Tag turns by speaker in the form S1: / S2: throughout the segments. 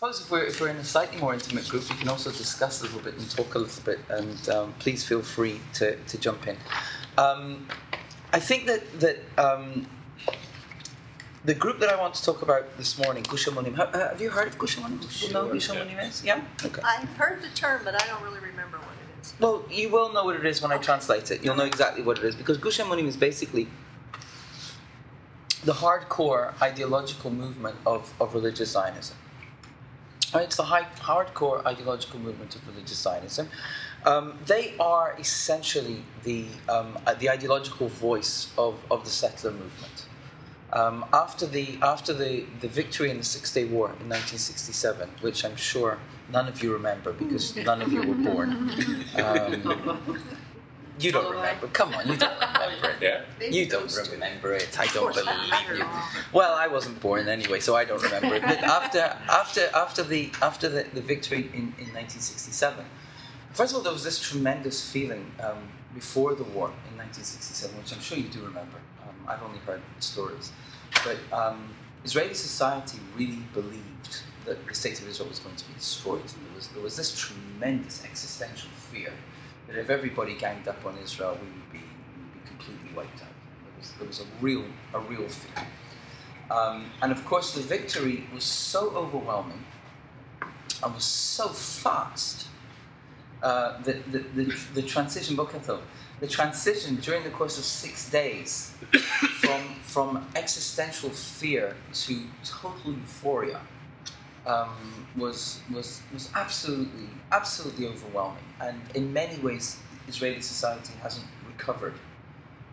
S1: suppose if we're, if we're in a slightly more intimate group, we can also discuss a little bit and talk a little bit, and um, please feel free to, to jump in. Um, I think that, that um, the group that I want to talk about this morning, Gush Emunim, have, have you heard of Gush Emunim? Sure, know who Gush Emunim is? Yeah? Okay.
S2: I've heard the term, but I don't really remember what it is.
S1: Well, you will know what it is when I translate it. You'll know exactly what it is, because Gush Emunim is basically the hardcore ideological movement of, of religious Zionism. It's the high, hardcore ideological movement of religious Zionism. Um, they are essentially the, um, uh, the ideological voice of, of the settler movement. Um, after the, after the, the victory in the Six Day War in 1967, which I'm sure none of you remember because none of you were born. You don't remember. Come on, you don't remember it.
S3: Yeah.
S1: You don't remember it. I don't believe you. Well, I wasn't born anyway, so I don't remember it. But after after after the after the, the victory in, in 1967, first of all, there was this tremendous feeling um, before the war in 1967, which I'm sure you do remember. Um, I've only heard stories, but um, Israeli society really believed that the state of Israel was going to be destroyed. There was there was this tremendous existential fear if everybody ganged up on Israel, we would be, we would be completely wiped out. There was, there was a real, a real fear. Um, and of course, the victory was so overwhelming and was so fast uh, that the, the, the transition, Bokato, the transition during the course of six days from, from existential fear to total euphoria um, was, was, was absolutely, absolutely overwhelming. And in many ways, Israeli society hasn't recovered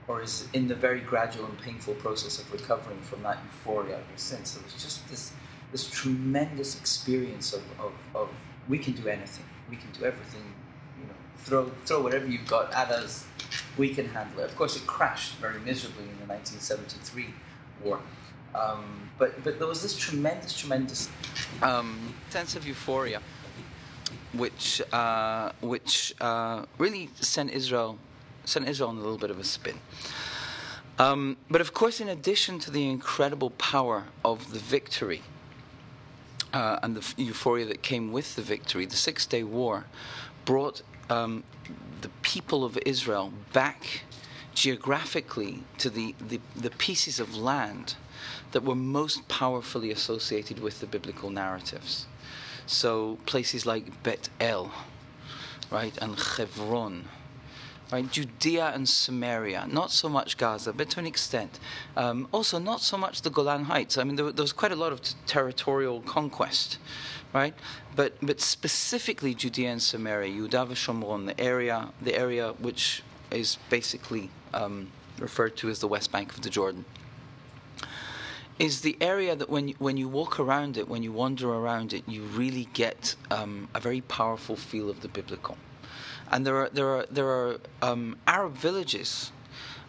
S1: or is in the very gradual and painful process of recovering from that euphoria ever since. It was just this, this tremendous experience of, of, of we can do anything, we can do everything, you know, throw, throw whatever you've got at us, we can handle it. Of course, it crashed very miserably in the 1973 war. Um, but, but there was this tremendous, tremendous um, sense of euphoria, which, uh, which uh, really sent Israel, sent Israel on a little bit of a spin. Um, but of course, in addition to the incredible power of the victory uh, and the euphoria that came with the victory, the Six Day War brought um, the people of Israel back geographically to the, the, the pieces of land that were most powerfully associated with the biblical narratives. So places like Bet El, right, and Hebron, right, Judea and Samaria, not so much Gaza, but to an extent. Um, also, not so much the Golan Heights. I mean, there, there was quite a lot of t- territorial conquest, right? But but specifically Judea and Samaria, Yudav Shomron, the area, the area which is basically um, referred to as the West Bank of the Jordan is the area that when you, when you walk around it, when you wander around it, you really get um, a very powerful feel of the biblical. And there are there are there are um, Arab villages,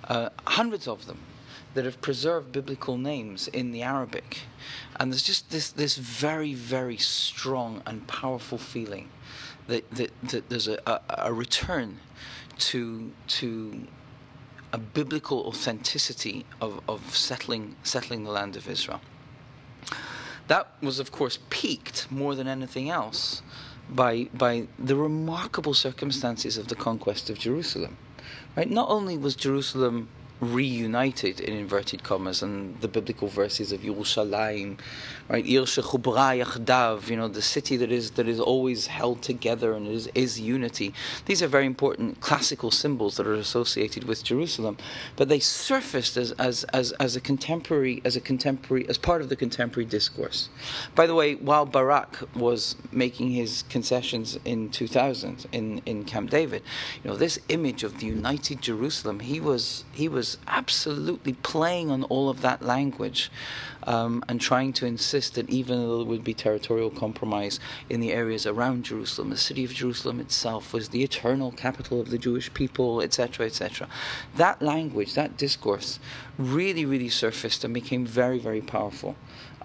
S1: uh, hundreds of them, that have preserved biblical names in the Arabic, and there's just this this very very strong and powerful feeling that that, that there's a, a, a return to to a biblical authenticity of, of settling settling the land of Israel. That was, of course, peaked more than anything else by by the remarkable circumstances of the conquest of Jerusalem. Right? Not only was Jerusalem reunited in inverted commas and the biblical verses of Yerushalayim, right? Ir yachdav, you know, the city that is that is always held together and is, is unity. These are very important classical symbols that are associated with Jerusalem, but they surfaced as, as, as, as a contemporary as a contemporary as part of the contemporary discourse. By the way, while Barak was making his concessions in 2000 in, in Camp David, you know, this image of the united Jerusalem, he was he was absolutely playing on all of that language um, and trying to insist that even though there would be territorial compromise in the areas around Jerusalem, the city of Jerusalem itself was the eternal capital of the Jewish people, etc., etc. That language, that discourse, really, really surfaced and became very, very powerful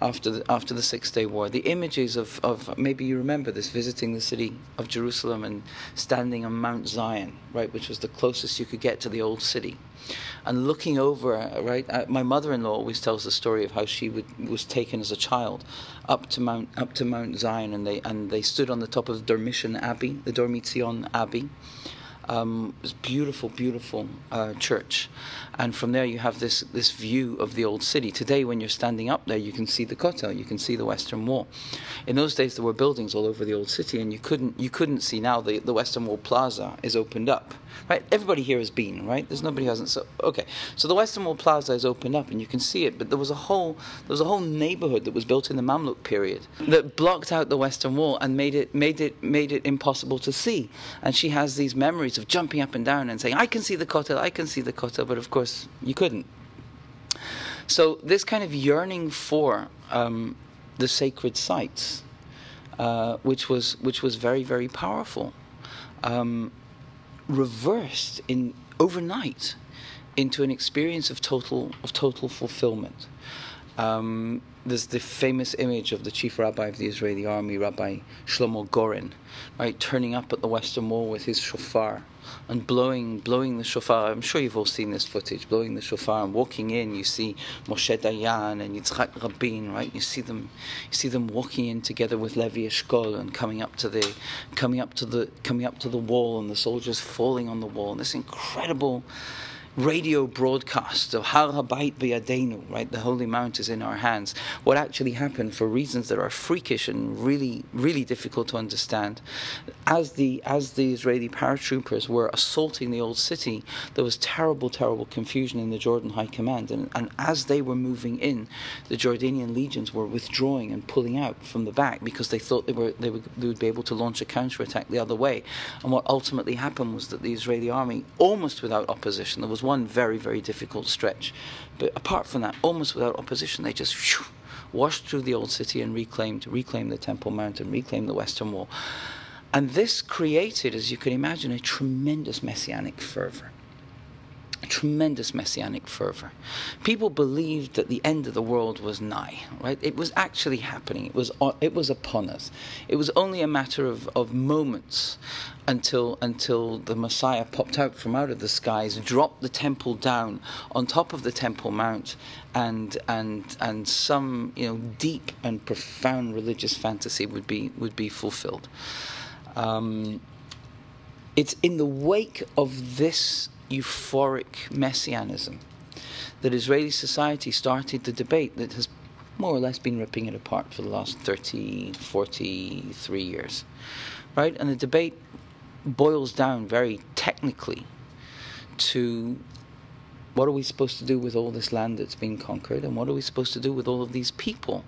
S1: after the, after the Six Day War. The images of, of maybe you remember this visiting the city of Jerusalem and standing on Mount Zion, right, which was the closest you could get to the old city, and looking over, right. Uh, my mother-in-law always tells the story of how she would, was taken as a child up to Mount up to Mount Zion, and they and they stood on the top of Dormition Abbey, the Dormition Abbey um, beautiful, beautiful uh, church, and from there you have this this view of the old city. Today, when you're standing up there, you can see the Kotel, you can see the Western Wall. In those days, there were buildings all over the old city, and you couldn't you couldn't see. Now the, the Western Wall Plaza is opened up, right? Everybody here has been, right? There's nobody who hasn't. So okay, so the Western Wall Plaza is opened up, and you can see it. But there was a whole there was a whole neighborhood that was built in the Mamluk period that blocked out the Western Wall and made it made it made it impossible to see. And she has these memories of jumping up and down and saying, I can see the Kotel, I can see the Kotel, but of course you couldn't. So, this kind of yearning for um, the sacred sites, uh, which, was, which was very, very powerful, um, reversed in overnight into an experience of total, of total fulfillment. Um, there's the famous image of the chief rabbi of the Israeli army, Rabbi Shlomo Goren, right, turning up at the Western Wall with his shofar and blowing, blowing the shofar. I'm sure you've all seen this footage, blowing the shofar and walking in. You see Moshe Dayan and Yitzhak Rabin, right? You see them, you see them walking in together with Levi Eshkol and coming up to the, coming up to the, coming up to the wall, and the soldiers falling on the wall. And this incredible radio broadcasts of Har Habayit B'Yadenu, right? The Holy Mount is in our hands. What actually happened for reasons that are freakish and really, really difficult to understand. As the as the Israeli paratroopers were assaulting the old city, there was terrible, terrible confusion in the Jordan High Command, and, and as they were moving in, the Jordanian legions were withdrawing and pulling out from the back because they thought they were they, were, they would be able to launch a counterattack the other way. And what ultimately happened was that the Israeli army, almost without opposition, there was one very, very difficult stretch. But apart from that, almost without opposition, they just whew, washed through the old city and reclaimed, reclaimed the Temple Mount and reclaimed the Western Wall. And this created, as you can imagine, a tremendous messianic fervor tremendous messianic fervor. People believed that the end of the world was nigh, right? It was actually happening. It was, it was upon us. It was only a matter of, of moments until, until the Messiah popped out from out of the skies, dropped the temple down on top of the Temple Mount, and, and, and some you know, deep and profound religious fantasy would be, would be fulfilled. Um, it's in the wake of this euphoric messianism that Israeli society started the debate that has more or less been ripping it apart for the last 30, 43 years. Right? And the debate boils down very technically to what are we supposed to do with all this land that's been conquered and what are we supposed to do with all of these people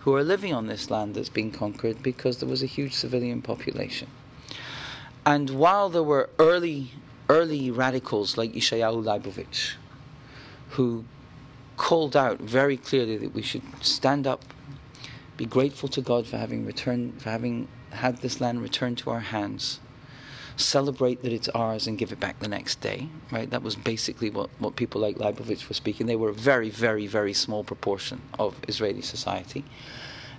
S1: who are living on this land that's been conquered because there was a huge civilian population. And while there were early early radicals like Yeshayahu Leibovitz, who called out very clearly that we should stand up, be grateful to God for having returned, for having had this land returned to our hands, celebrate that it's ours and give it back the next day. Right? That was basically what, what people like Leibovitz were speaking. They were a very, very, very small proportion of Israeli society.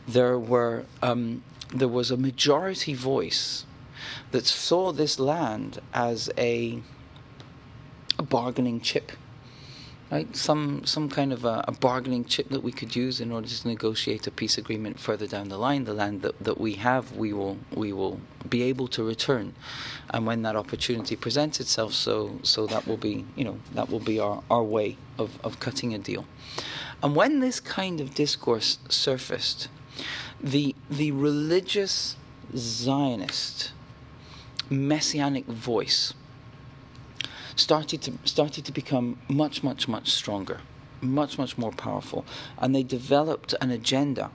S1: There were um, there was a majority voice that saw this land as a, a bargaining chip, right? Some some kind of a, a, bargaining chip that we could use in order to negotiate a peace agreement further down the line. The land that, that we have, we will we will be able to return, and when that opportunity presents itself, so so that will be you know that will be our, our way of, of cutting a deal. And when this kind of discourse surfaced, the the religious Zionist messianic voice started to started to become much much much stronger much much more powerful and they developed an agenda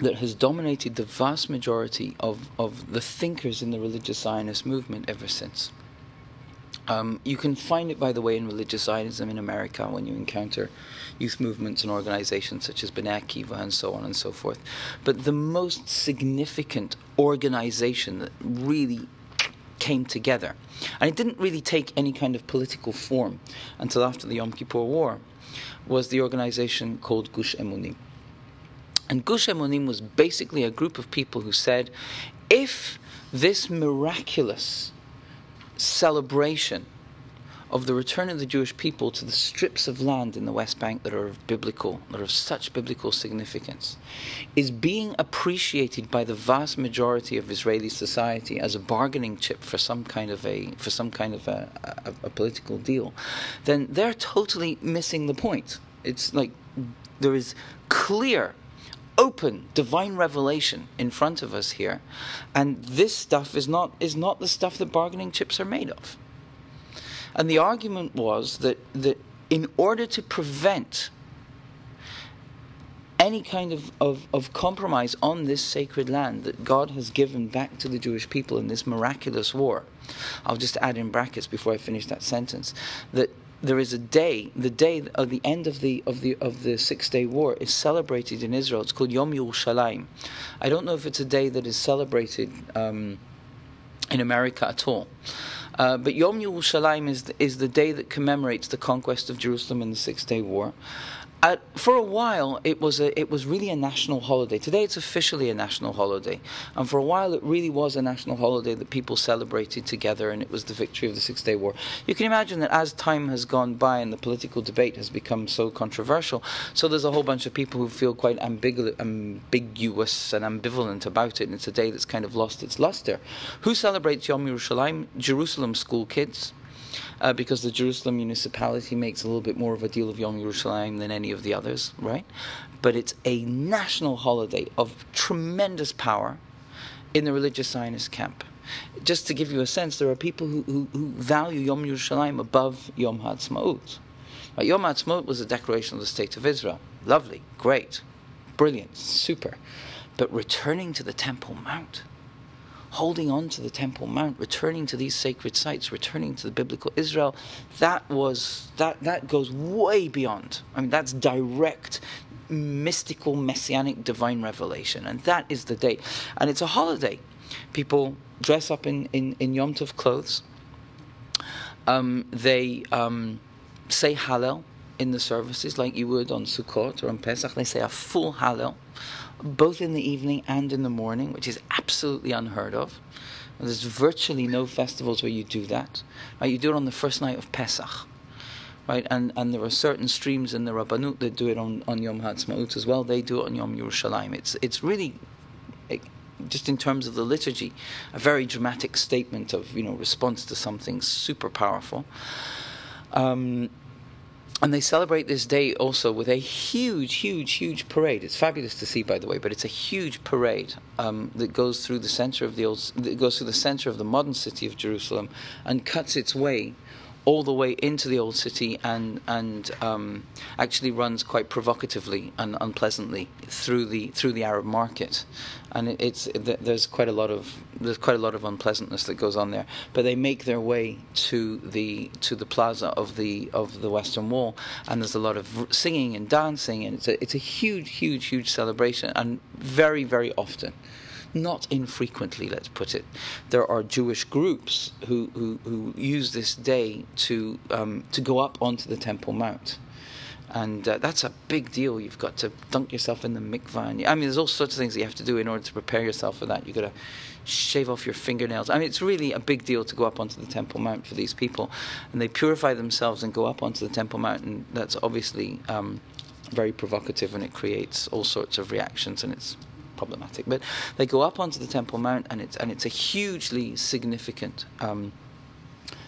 S1: that has dominated the vast majority of, of the thinkers in the religious Zionist movement ever since. Um, you can find it, by the way, in religious Zionism in America when you encounter youth movements and organizations such as B'nai Akiva and so on and so forth. But the most significant organization that really came together. And it didn't really take any kind of political form until after the Yom Kippur War, was the organization called Gush Emunim. And Gush Emunim was basically a group of people who said, if this miraculous celebration of the return of the Jewish people to the strips of land in the West Bank that are of biblical, that are of such biblical significance, is being appreciated by the vast majority of Israeli society as a bargaining chip for some kind of a for some kind of a, a, a political deal, then they're totally missing the point. It's like there is clear open divine revelation in front of us here. And this stuff is not is not the stuff that bargaining chips are made of. And the argument was that, that in order to prevent any kind of, of, of compromise on this sacred land that God has given back to the Jewish people in this miraculous war, I'll just add in brackets before I finish that sentence, that there is a day, the day of the end of the of the of the Six Day War is celebrated in Israel. It's called Yom Yerushalayim. I don't know if it's a day that is celebrated um, in America at all. Uh, but Yom Yerushalayim is the, is the day that commemorates the conquest of Jerusalem in the Six Day War. Uh, for a while, it was a, it was really a national holiday. Today, it's officially a national holiday, and for a while, it really was a national holiday that people celebrated together, and it was the victory of the Six Day War. You can imagine that as time has gone by and the political debate has become so controversial, so there's a whole bunch of people who feel quite ambigu- ambiguous and ambivalent about it, and it's a day that's kind of lost its luster. Who celebrates Yom Yerushalayim? Jerusalem school kids uh, because the Jerusalem municipality makes a little bit more of a deal of Yom Yerushalayim than any of the others, right? But it's a national holiday of tremendous power in the religious Zionist camp. Just to give you a sense, there are people who, who, who value Yom Yerushalayim above Yom HaTzmaut. Right, Yom HaTzmaut was a declaration of the state of Israel. Lovely, great, brilliant, super. But returning to the Temple Mount, holding on to the Temple Mount, returning to these sacred sites, returning to the biblical Israel, that was that that goes way beyond. I mean, that's direct mystical messianic divine revelation and that is the date. And it's a holiday. People dress up in, in, in Yom Tov clothes. Um, they um, say Hallel in the services like you would on Sukkot or on Pesach. They say a full Hallel both in the evening and in the morning, which is absolutely unheard of. There's virtually no festivals where you do that. Right? You do it on the first night of Pesach. Right? And, and there are certain streams in the Rabbanut that do it on, on Yom HaTzmaut as well. They do it on Yom Yerushalayim. It's, it's really, it, just in terms of the liturgy, a very dramatic statement of you know response to something super powerful. Um, and they celebrate this day also with a huge, huge, huge parade. It's fabulous to see, by the way, but it's a huge parade um, that goes through the center of the old, that goes through the center of the modern city of Jerusalem, and cuts its way all the way into the old city and and um, actually runs quite provocatively and unpleasantly through the through the Arab market, and it, it's there's quite a lot of there's quite a lot of unpleasantness that goes on there. But they make their way to the to the plaza of the of the Western Wall, and there's a lot of singing and dancing, and it's a it's a huge huge huge celebration, and very very often not infrequently, let's put it, there are Jewish groups who, who, who use this day to, um, to go up onto the Temple Mount. And uh, that's a big deal. You've got to dunk yourself in the mikvah. And, I mean, there's all sorts of things that you have to do in order to prepare yourself for that. You've got to shave off your fingernails. I mean, it's really a big deal to go up onto the Temple Mount for these people. And they purify themselves and go up onto the Temple Mount. And that's obviously um, very provocative and it creates all sorts of reactions. And it's problematic. But they go up onto the Temple Mount, and it's and it's a hugely significant um,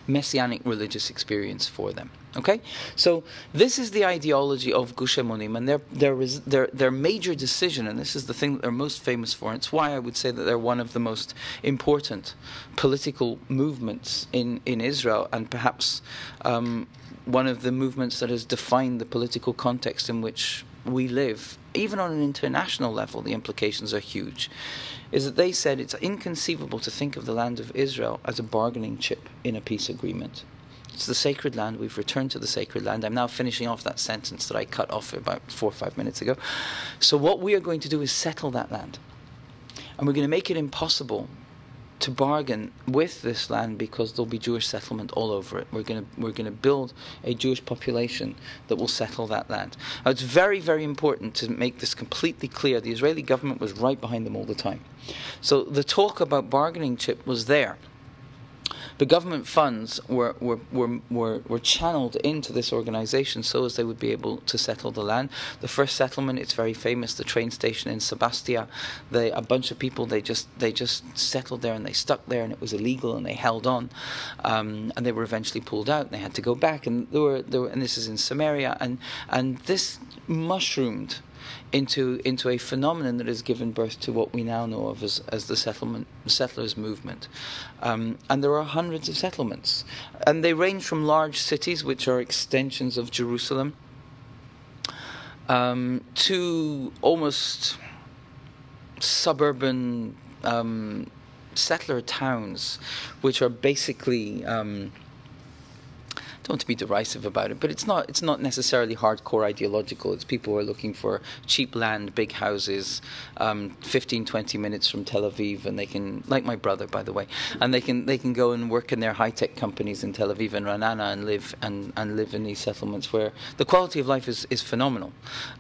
S1: messianic religious experience for them. Okay, so this is the ideology of Gush Emunim, and their their their their major decision, and this is the thing that they're most famous for. And it's why I would say that they're one of the most important political movements in in Israel, and perhaps um, one of the movements that has defined the political context in which we live, even on an international level, the implications are huge, is that they said it's inconceivable to think of the land of Israel as a bargaining chip in a peace agreement. It's the sacred land. We've returned to the sacred land. I'm now finishing off that sentence that I cut off about four or five minutes ago. So, what we are going to do is settle that land. And we're going to make it impossible to bargain with this land because there'll be Jewish settlement all over it. We're going to we're going to build a Jewish population that will settle that land. Now, it's very very important to make this completely clear. The Israeli government was right behind them all the time. So the talk about bargaining chip was there the government funds were, were, were, were, were channeled into this organization so as they would be able to settle the land. The first settlement, it's very famous, the train station in Sebastia. They, a bunch of people, they just, they just settled there and they stuck there and it was illegal and they held on. Um, and they were eventually pulled out and they had to go back. And, there were, there were, and this is in Samaria. And, and this mushroomed into into a phenomenon that has given birth to what we now know of as, as the settlement settlers movement. Um, and there are hundreds of settlements, and they range from large cities, which are extensions of Jerusalem, um, to almost suburban um, settler towns, which are basically um, don't to be derisive about it, but it's not it's not necessarily hardcore ideological. It's people who are looking for cheap land, big houses, um, 15, 20 minutes from Tel Aviv, and they can, like my brother, by the way, and they can they can go and work in their high tech companies in Tel Aviv and Ranana and live and, and live in these settlements where the quality of life is, is phenomenal.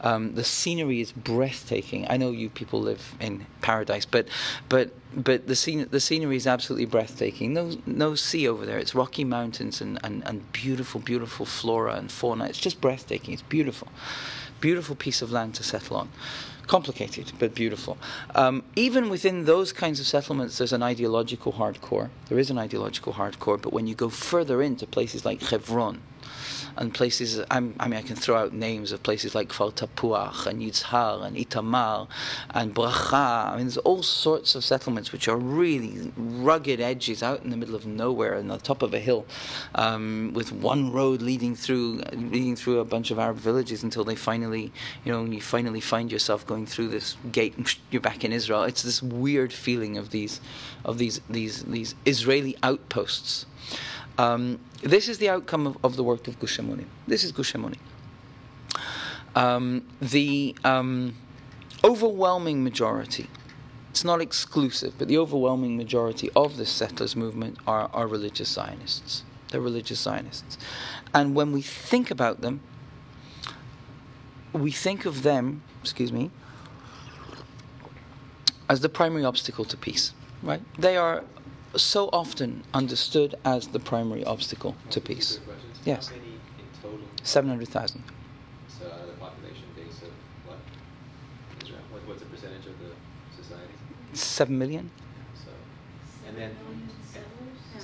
S1: Um, the scenery is breathtaking. I know you people live in paradise, but but but the scene, the scenery is absolutely breathtaking. No, no sea over there. It's rocky mountains and, and, and beautiful, beautiful flora and fauna. It's just breathtaking. It's beautiful, beautiful piece of land to settle on. Complicated, but beautiful. Um, even within those kinds of settlements, there's an ideological hardcore. There is an ideological hardcore, but when you go further into places like Hebron, and places. I'm, i mean, I can throw out names of places like Kfar Tapuach and Yitzhar and Itamar and Bracha. I mean, there's all sorts of settlements which are really rugged edges out in the middle of nowhere on the top of a hill, um, with one road leading through leading through a bunch of Arab villages until they finally, you know, you finally find yourself going through this gate and you're back in Israel. It's this weird feeling of these of these these these Israeli outposts. Um, this is the outcome of, of, the work of Gush Emunim. This is Gush Emunim. Um, the um, overwhelming majority, it's not exclusive, but the overwhelming majority of the settlers movement are, are religious Zionists. They're religious Zionists. And when we think about them, we think of them, excuse me, as the primary obstacle to peace. Right? They are so often understood as the primary obstacle to peace. Yes. 700,000.
S3: So the population base of what? Israel? What, what's the percentage of the society?
S1: 7 million.
S3: So, and then...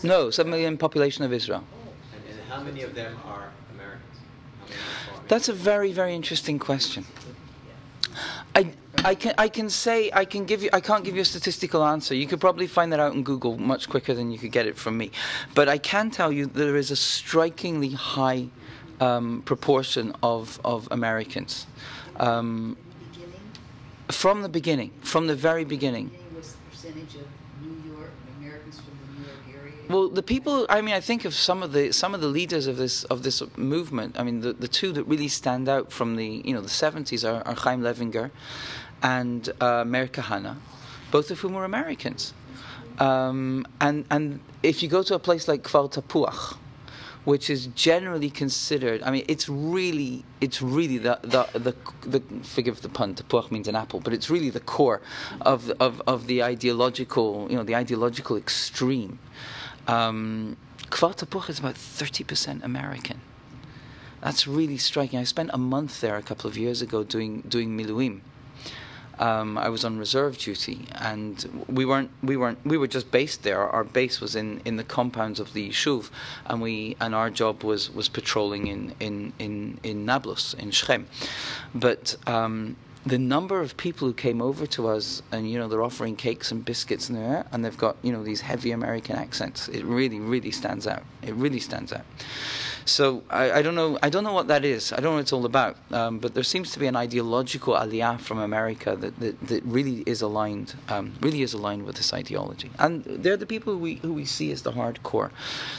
S1: No, 7 million population of Israel.
S3: And, and how many of them are Americans?
S1: That's a very, very interesting question. I, I can I can say I can give you I can't give you a statistical answer. You could probably find that out in Google much quicker than you could get it from me. But I can tell you there is a strikingly high um, proportion of of Americans. Um, from the beginning, from the very beginning. Well, the people. I mean, I think of some of the some of the leaders of this of this movement. I mean, the, the two that really stand out from the you know the seventies are, are Chaim Levinger and uh, Meir Kahane, both of whom were Americans. Um, and and if you go to a place like Kfar Tapuach, which is generally considered. I mean, it's really, it's really the the the, the forgive the pun. Tapuach means an apple, but it's really the core of of of the ideological, you know, the ideological extreme um, Kfar is about 30% American. That's really striking. I spent a month there a couple of years ago doing doing miluim. Um, I was on reserve duty, and we weren't we weren't we were just based there. Our base was in, in the compounds of the Yishuv, and we and our job was, was patrolling in in in, in Nablus in Shechem, but. Um, the number of people who came over to us and you know they're offering cakes and biscuits and there and they've got you know these heavy American accents it really really stands out it really stands out so I, I, don't know. I don't know what that is. I don't know what it's all about. Um, but there seems to be an ideological aliyah from America that, that, that really is aligned, um, really is aligned with this ideology. And they're the people who we who we see as the hardcore,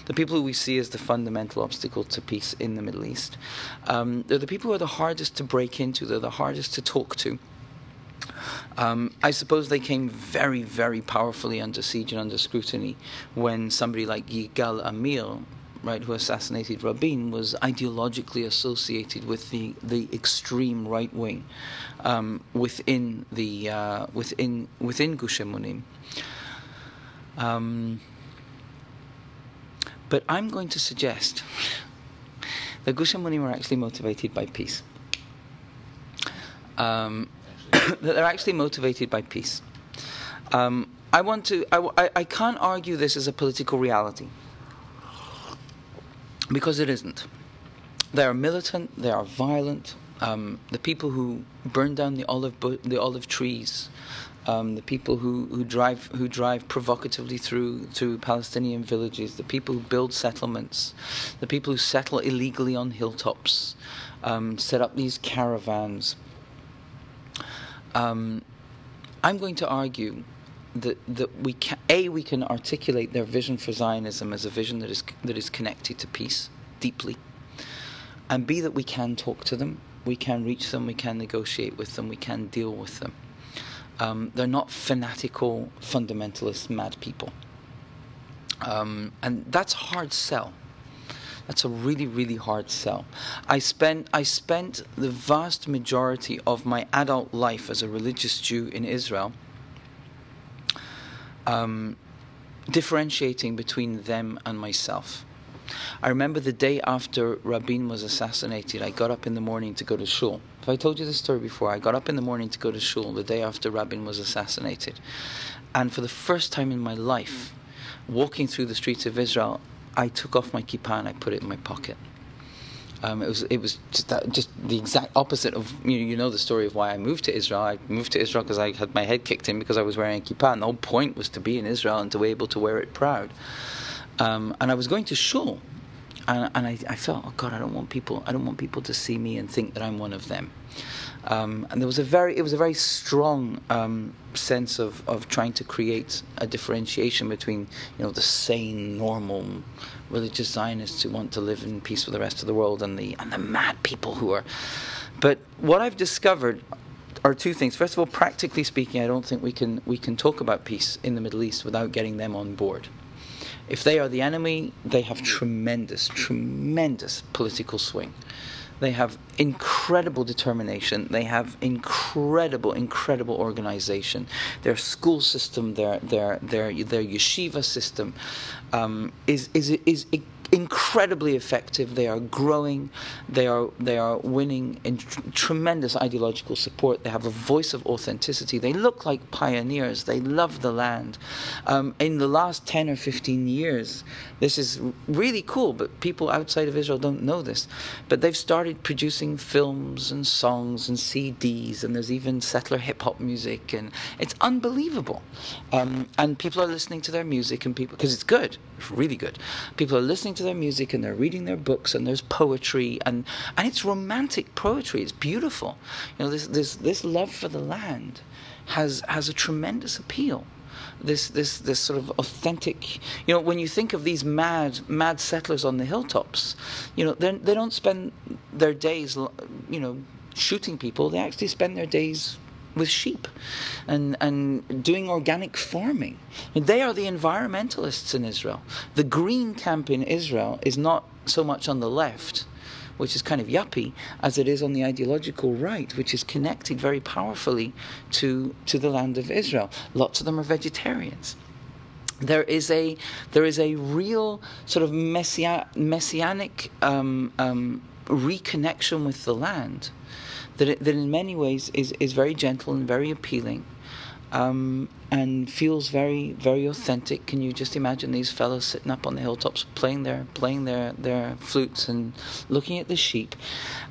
S1: the people who we see as the fundamental obstacle to peace in the Middle East. Um, they're the people who are the hardest to break into. They're the hardest to talk to. Um, I suppose they came very, very powerfully under siege and under scrutiny when somebody like Yigal Amir, right, who assassinated Rabin, was ideologically associated with the, the extreme right wing um, within the uh, within within Gush Emunim. Um, but I'm going to suggest that Gush Emunim are actually motivated by peace. Um, that they're actually motivated by peace. Um, I want to. I, I can't argue this as a political reality because it isn't. They are militant. They are violent. Um, the people who burn down the olive bu- the olive trees, um, the people who, who drive who drive provocatively through through Palestinian villages, the people who build settlements, the people who settle illegally on hilltops, um, set up these caravans. Um, I'm going to argue that that we can a we can articulate their vision for Zionism as a vision that is that is connected to peace deeply, and b that we can talk to them, we can reach them, we can negotiate with them, we can deal with them. Um, they're not fanatical, fundamentalist, mad people, um, and that's hard sell. That's a really, really hard sell. I spent I spent the vast majority of my adult life as a religious Jew in Israel um, differentiating between them and myself. I remember the day after Rabin was assassinated, I got up in the morning to go to shul. Have I told you this story before? I got up in the morning to go to shul the day after Rabin was assassinated. And for the first time in my life, walking through the streets of Israel, I took off my kippah and I put it in my pocket. Um, it was it was just that, just the exact opposite of you know, you know the story of why I moved to Israel. I moved to Israel because I had my head kicked in because I was wearing a kippah, and the whole point was to be in Israel and to be able to wear it proud. Um, and I was going to shul, and, and I, I, felt, oh God, I don't want people, I don't want people to see me and think that I'm one of them. Um, and there was a very, it was a very strong um, sense of, of trying to create a differentiation between, you know, the sane, normal, religious Zionists who want to live in peace with the rest of the world, and the and the mad people who are. But what I've discovered are two things. First of all, practically speaking, I don't think we can we can talk about peace in the Middle East without getting them on board. If they are the enemy, they have tremendous, tremendous political swing. They have incredible determination. They have incredible, incredible organization. Their school system, their their their their yeshiva system, um, is is is. is incredibly effective. They are growing. They are they are winning in tr- tremendous ideological support. They have a voice of authenticity. They look like pioneers. They love the land. Um, in the last ten or fifteen years, this is really cool. But people outside of Israel don't know this. But they've started producing films and songs and CDs, and there's even settler hip hop music, and it's unbelievable. Um, and people are listening to their music, and people because it's good, it's really good. People are listening to their music and they're reading their books and there's poetry and and it's romantic poetry. It's beautiful. You know, this this this love for the land has has a tremendous appeal. This this this sort of authentic. You know, when you think of these mad mad settlers on the hilltops, you know, they don't spend their days, you know, shooting people. They actually spend their days with sheep and, and doing organic farming. They are the environmentalists in Israel. The green camp in Israel is not so much on the left, which is kind of yuppie, as it is on the ideological right, which is connected very powerfully to, to the land of Israel. Lots of them are vegetarians there is a there is a real sort of messia- messianic um, um, reconnection with the land that, that in many ways is, is very gentle and very appealing um, and feels very very authentic. Can you just imagine these fellows sitting up on the hilltops playing their playing their, their flutes and looking at the sheep?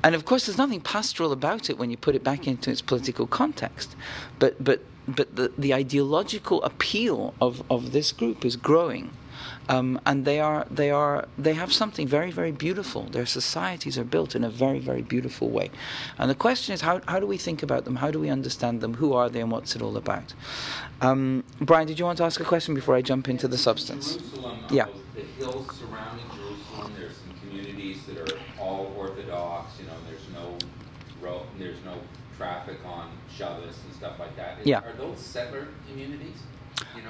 S1: And of course, there's nothing pastoral about it when you put it back into its political context. But but but the, the ideological appeal of, of this group is growing. Um, and they are they are they have something very very beautiful. Their societies are built in a very very beautiful way, and the question is how how do we think about them? How do we understand them? Who are they, and what's it all about? Um, Brian, did you want to ask a question before I jump into the substance?
S4: Jerusalem,
S1: yeah.
S4: The hills surrounding Jerusalem. There's some communities that are all Orthodox. You know, there's no road, there's no traffic on Shabbos and stuff like that.
S1: Yeah.
S4: Are those settler communities?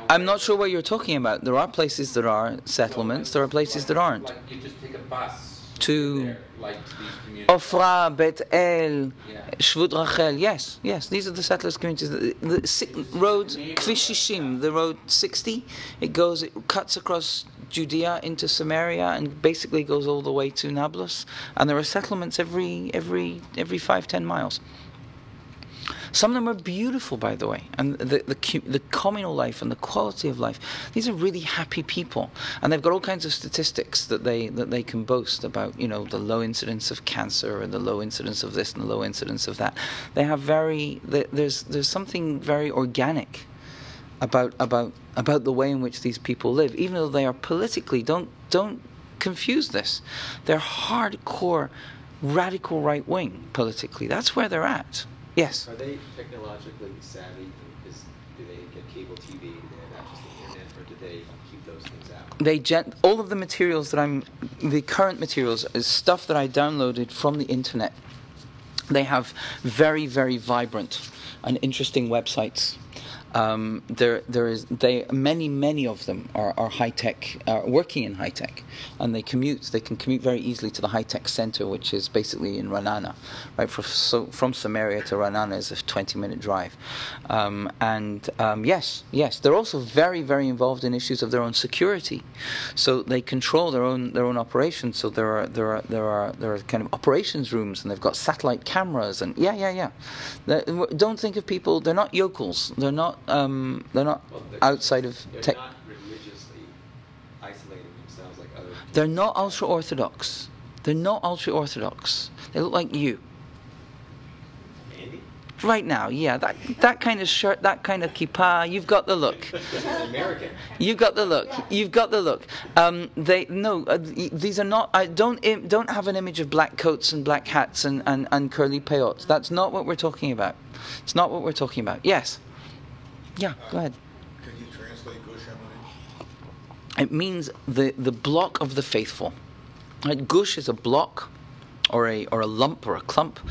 S1: I'm not sure what you're talking about. There are places that are settlements. There are places that aren't.
S4: Like you just take a bus
S1: To-
S4: there, like to these communities.
S1: Ofra, Bet El. Shvut Rachel. Yes, yes. These are the settlers' communities. The, the si- road Kvish Shishim, the road 60. It goes. It cuts across Judea into Samaria and basically goes all the way to Nablus. And there are settlements every every every five ten miles. Some of them are beautiful, by the way, and the, the the communal life and the quality of life. These are really happy people, and they've got all kinds of statistics that they that they can boast about. You know, the low incidence of cancer and the low incidence of this and the low incidence of that. They have very there's there's something very organic about about about the way in which these people live, even though they are politically. Don't don't confuse this. They're hardcore, radical right wing politically. That's where they're at. Yes.
S3: Are they technologically savvy? Is, do they get cable TV? Do they have access to the internet, or do they keep those things out?
S1: they gen- all of the materials that I'm the current materials is stuff that I downloaded from the internet. They have very very vibrant and interesting websites. Um, there there is they many many of them are, are high tech are working in high tech and they commute they can commute very easily to the high tech center which is basically in Ranana right from so from Samaria to Ranana is a 20 minute drive. Um, and um, yes yes they're also very very involved in issues of their own security. So they control their own their own operations. So there are there are there are there are kind of operations rooms and they've got satellite cameras and yeah yeah yeah. They- don't think of people they're not yokels. They're not um, they're not
S3: Well, they're-
S1: outside of
S3: They're
S1: tech
S3: not religiously isolating themselves like other.
S1: they're not ultra orthodox they're not ultra orthodox they look like you
S3: Andy?
S1: right now yeah that that kind of shirt that kind of kippah you've got the look
S3: American.
S1: You've got the look. You've got the look. Um, they no. Uh, these are not. I don't Im- don't have an image of black coats and black hats and, and, and curly peyotes. That's not what we're talking about. It's not what we're talking about. Yes. Yeah. Go ahead.
S5: Can you translate Gush Emunim?
S1: It means the the block of the faithful. Right? Gush is a block. Or a, or a lump or a clump,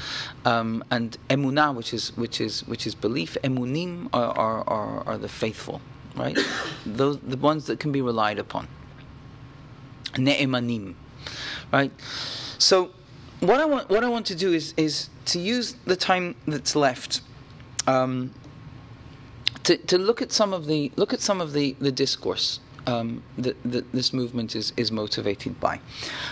S1: um, and emunah, which is which is which is belief. Emunim are, are, are, are the faithful, right? Those the ones that can be relied upon. Ne'emanim, right? So, what I want what I want to do is is to use the time that's left. Um, to, to look at some of the look at some of the, the discourse um, that, that this movement is, is motivated by.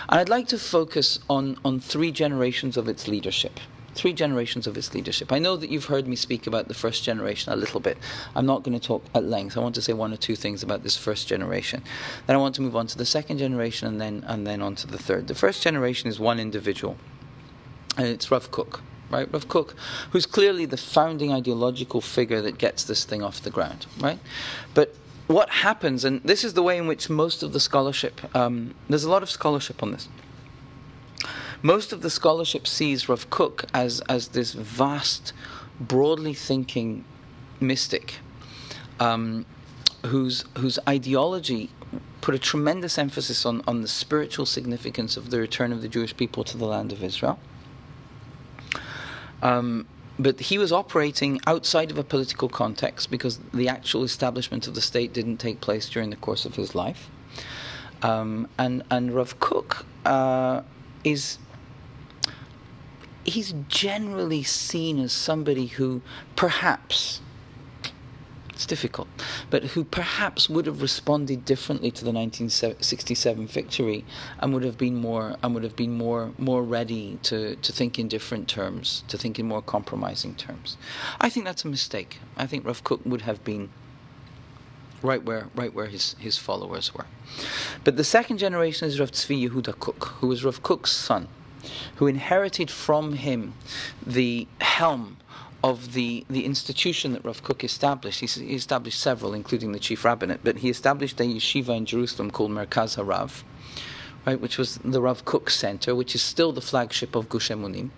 S1: And I'd like to focus on, on three generations of its leadership. Three generations of its leadership. I know that you've heard me speak about the first generation a little bit. I'm not going to talk at length. I want to say one or two things about this first generation. Then I want to move on to the second generation and then and then on to the third. The first generation is one individual, and it's Rav Kook right? Rav Kook, who's clearly the founding ideological figure that gets this thing off the ground, right? But what happens, and this is the way in which most of the scholarship, um, there's a lot of scholarship on this. Most of the scholarship sees Rav Kook as, as this vast, broadly thinking mystic um, whose, whose ideology put a tremendous emphasis on, on the spiritual significance of the return of the Jewish people to the land of Israel. Um, but he was operating outside of a political context because the actual establishment of the state didn't take place during the course of his life. Um, and and Rav Kook uh, is he's generally seen as somebody who perhaps it's difficult, but who perhaps would have responded differently to the 1967 victory and would have been more and would have been more more ready to, to think in different terms, to think in more compromising terms. I think that's a mistake. I think Rav Kook would have been right where right where his, his followers were. But the second generation is Rav Tzvi Yehuda Kook, who was Rav Kook's son, who inherited from him the helm of the, the institution that Rav Kook established. He, he established several, including the chief rabbinate, but he established a yeshiva in Jerusalem called Merkaz Harav, right, which was the Rav Kook Center, which is still the flagship of Gush Emunim.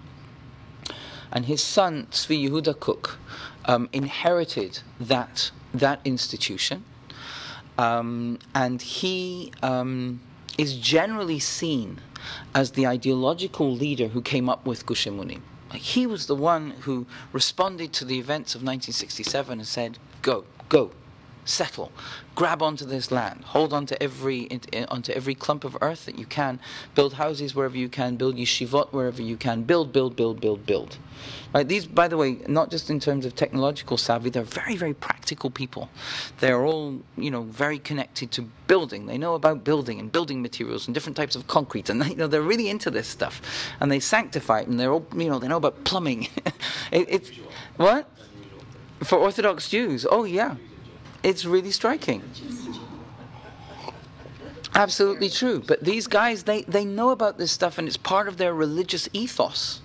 S1: And his son, Tzvi Yehuda Kook, um, inherited that, that institution. Um, and he um, is generally seen as the ideological leader who came up with Gush Emunim. He was the one who responded to the events of 1967 and said, "Go, go, settle, grab onto this land, hold onto every onto every clump of earth that you can, build houses wherever you can, build yeshivot wherever you can, build, build, build, build, build. Right? These, by the way, not just in terms of technological savvy, they're very, very practical people. They're all, you know, very connected to building. They know about building and building materials and different types of concrete, and they, you know they're really into this stuff, and they sanctify it, and they're all, you know, they know about plumbing. it, it's what for Orthodox Jews. Oh yeah. It's really striking. Absolutely true. But these guys, they, they know about this stuff and it's part of their religious ethos,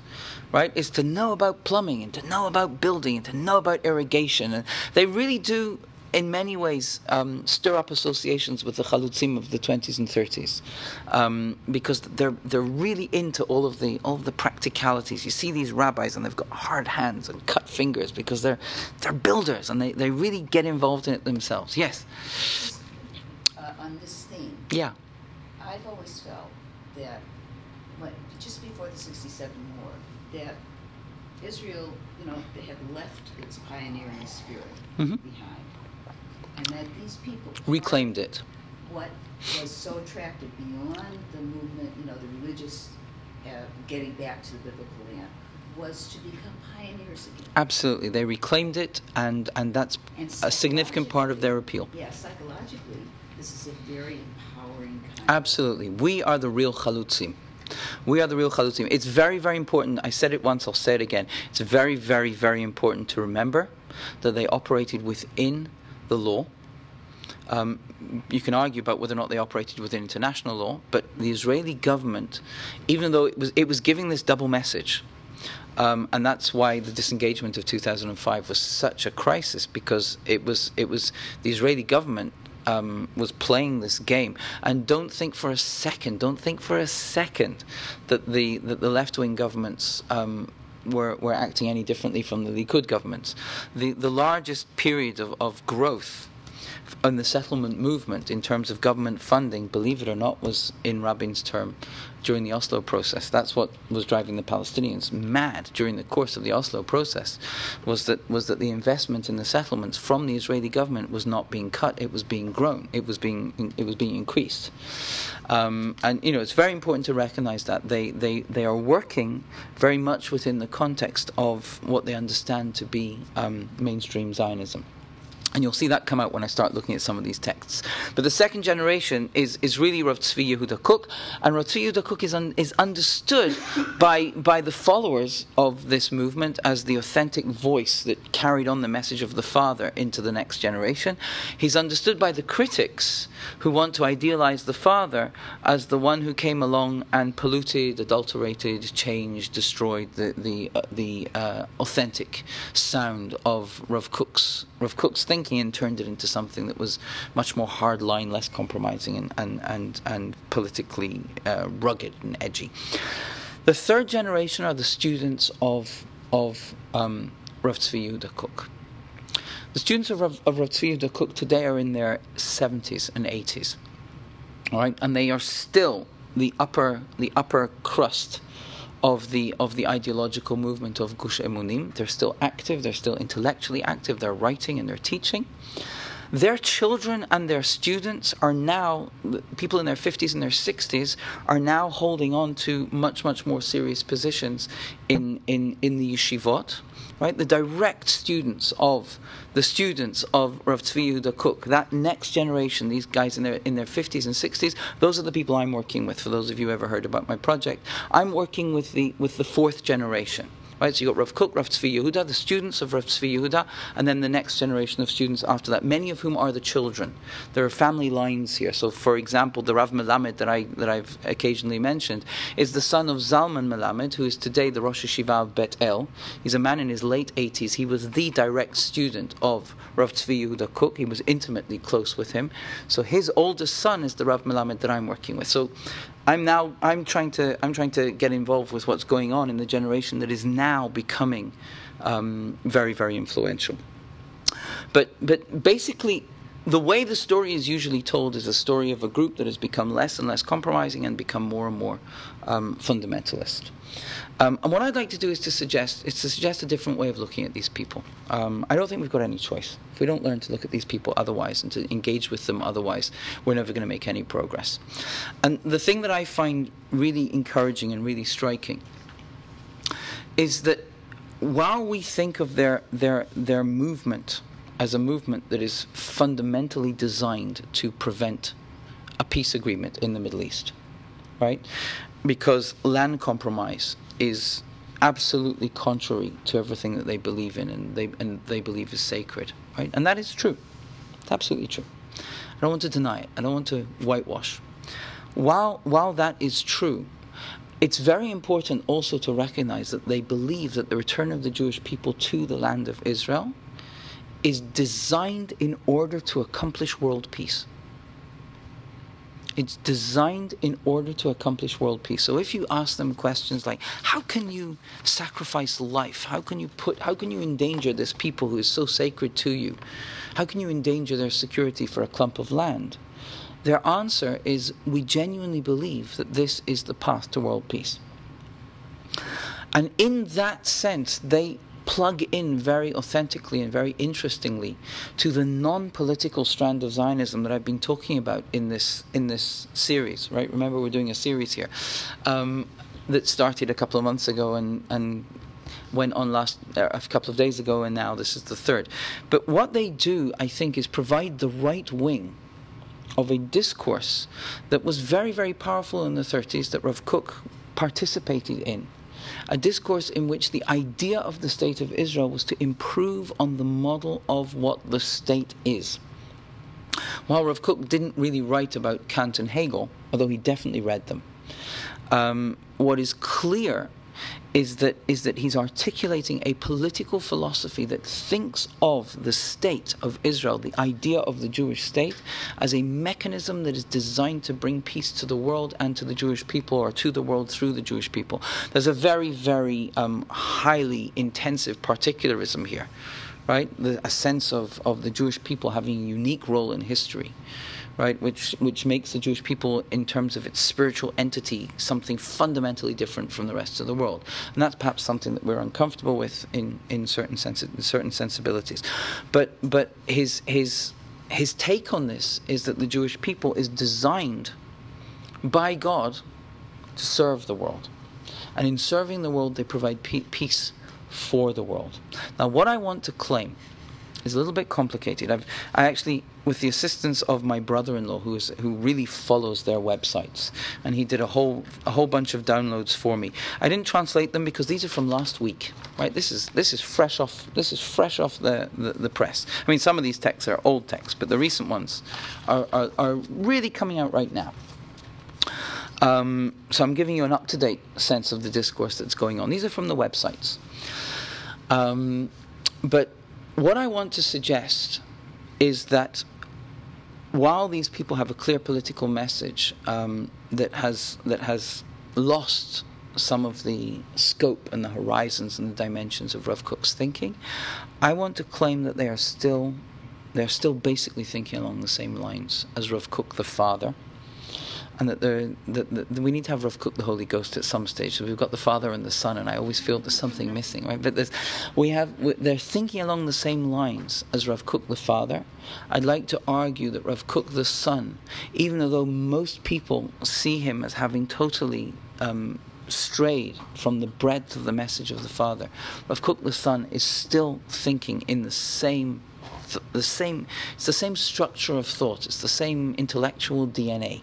S1: right? Is to know about plumbing and to know about building and to know about irrigation. And they really do in many ways um, stir up associations with the Chalutzim of the 20s and 30s um, because they're they're really into all of the all of the practicalities. You see these rabbis and they've got hard hands and cut fingers because they're they're builders and they, they really get involved in it themselves. Yes.
S6: Uh, on this theme.
S1: Yeah.
S6: I've always felt that when, just before the '67 war that Israel, you know, they had left its pioneering spirit mm-hmm. behind and that these people
S1: reclaimed it.
S6: What was so attractive beyond the movement, you know, the religious uh, getting back to the biblical land, was to become pioneers again.
S1: Absolutely, they reclaimed it, and and that's and a significant part of their appeal.
S6: Yeah, psychologically, this is a very empowering.
S1: Absolutely, we are the real chalutzim. We are the real chalutzim. It's very, very important. I said it once, I'll say it again. It's very, very, very important to remember that they operated within the law. Um, you can argue about whether or not they operated within international law, but the Israeli government, even though it was it was giving this double message, um, and that's why the disengagement of 2005 was such a crisis because it was it was the Israeli government um, was playing this game. And don't think for a second, don't think for a second that the that the left wing governments um, were, were acting any differently from the Likud governments. The, the largest period of, of growth in the settlement movement in terms of government funding, believe it or not, was in Rabin's term during the Oslo process. That's what was driving the Palestinians mad during the course of the Oslo process. Was that was that the investment in the settlements from the Israeli government was not being cut; it was being grown. It was being it was being increased. Um, and you know, it's very important to recognise that they, they they are working very much within the context of what they understand to be um, mainstream Zionism. And you'll see that come out when I start looking at some of these texts. But the second generation is, is really Rav Tzvi Yehuda Kook, and Rav Tzvi Yehuda Kook is, un, is understood by, by the followers of this movement as the authentic voice that carried on the message of the Father into the next generation. He's understood by the critics who want to idealize the Father as the one who came along and polluted, adulterated, changed, destroyed the, the, uh, the uh, authentic sound of Rav Kook's, Rav Kook's thinking and turned it into something that was much more hardline, less compromising, and, and, and, and politically uh, rugged and edgy. The third generation are the students of, of um, Rav Tzvi Yehuda Kook. The students of Rav, of Rav Tzvi Yehuda Kook today are in their 70s and 80s. All right, and they are still the upper, the upper crust of the of the ideological movement of Gush Emunim. They're still active. They're still intellectually active. They're writing and they're teaching. Their children and their students are now people in their 50s and their 60s are now holding on to much much more serious positions in in in the yeshivot right? The direct students of the students of Rav Tzvi Yehuda Kook, that next generation, these guys in their in their 50s and 60s, those are the people I'm working with. For those of you who ever heard about my project, I'm working with the with the fourth generation. Right, so you've got Rav Kook, Rav Tzvi Yehuda, the students of Rav Tzvi Yehuda, and then the next generation of students after that. Many of whom are the children. There are family lines here. So, for example, the Rav Melamed that I that I've occasionally mentioned is the son of Zalman Melamed, who is today the Rosh Hashiva of Bet El. He's a man in his late 80s. He was the direct student of Rav Tzvi Yehuda Kook. He was intimately close with him. So his oldest son is the Rav Melamed that I'm working with. So I'm now I'm trying to I'm trying to get involved with what's going on in the generation that is now becoming um, very very influential. But but basically, the way the story is usually told is a story of a group that has become less and less compromising and become more and more um, fundamentalist. Um, and what I'd like to do is to suggest is to suggest a different way of looking at these people. Um, I don't think we've got any choice. If we don't learn to look at these people otherwise and to engage with them otherwise, we're never going to make any progress. And the thing that I find really encouraging and really striking is that while we think of their their their movement as a movement that is fundamentally designed to prevent a peace agreement in the Middle East, right? Because land compromise is absolutely contrary to everything that they believe in and they and they believe is sacred, right? And that is true. It's absolutely true. I don't want to deny it. I don't want to whitewash. While while that is true, it's very important also to recognize that they believe that the return of the Jewish people to the land of Israel is designed in order to accomplish world peace. It's designed in order to accomplish world peace. So if you ask them questions like, how can you sacrifice life? How can you put how can you endanger this people who is so sacred to you? How can you endanger their security for a clump of land? Their answer is we genuinely believe that this is the path to world peace. And in that sense, they plug in very authentically and very interestingly to the non-political strand of Zionism that I've been talking about in this in this series. Right? Remember, we're doing a series here um, that started a couple of months ago and and went on last uh, a couple of days ago, and now this is the third. But what they do, I think, is provide the right wing of a discourse that was very, very powerful in the 30s that Rav Kook participated in a discourse in which the idea of the state of Israel was to improve on the model of what the state is. While Rav Kook didn't really write about Kant and Hegel, although he definitely read them, um, what is clear is that is that he's articulating a political philosophy that thinks of the state of Israel, the idea of the Jewish state, as a mechanism that is designed to bring peace to the world and to the Jewish people, or to the world through the Jewish people. There's a very, very um, highly intensive particularism here, right? The, a sense of, of the Jewish people having a unique role in history right? Which which makes the Jewish people, in terms of its spiritual entity, something fundamentally different from the rest of the world, and that's perhaps something that we're uncomfortable with in in certain sensi- in certain sensibilities. But but his his his take on this is that the Jewish people is designed by God to serve the world, and in serving the world, they provide peace for the world. Now, what I want to claim is a little bit complicated. I've I actually with the assistance of my brother-in-law who is who really follows their websites and he did a whole a whole bunch of downloads for me. I didn't translate them because these are from last week. Right? This is this is fresh off this is fresh off the, the, the press. I mean some of these texts are old texts, but the recent ones are, are, are really coming out right now. Um, so I'm giving you an up-to-date sense of the discourse that's going on. These are from the websites. Um, but what I want to suggest is that while these people have a clear political message um, that has that has lost some of the scope and the horizons and the dimensions of Rav Kook's thinking, I want to claim that they are still they're still basically thinking along the same lines as Rav Kook the father and that, that, that, we need to have Rav Kook the Holy Ghost at some stage. So we've got the Father and the Son, and I always feel there's something missing, right? But we have they're thinking along the same lines as Rav Kook the Father. I'd like to argue that Rav Kook the Son, even though most people see him as having totally um, strayed from the breadth of the message of the Father, Rav Kook the Son is still thinking in the same the same it's the same structure of thought it's the same intellectual dna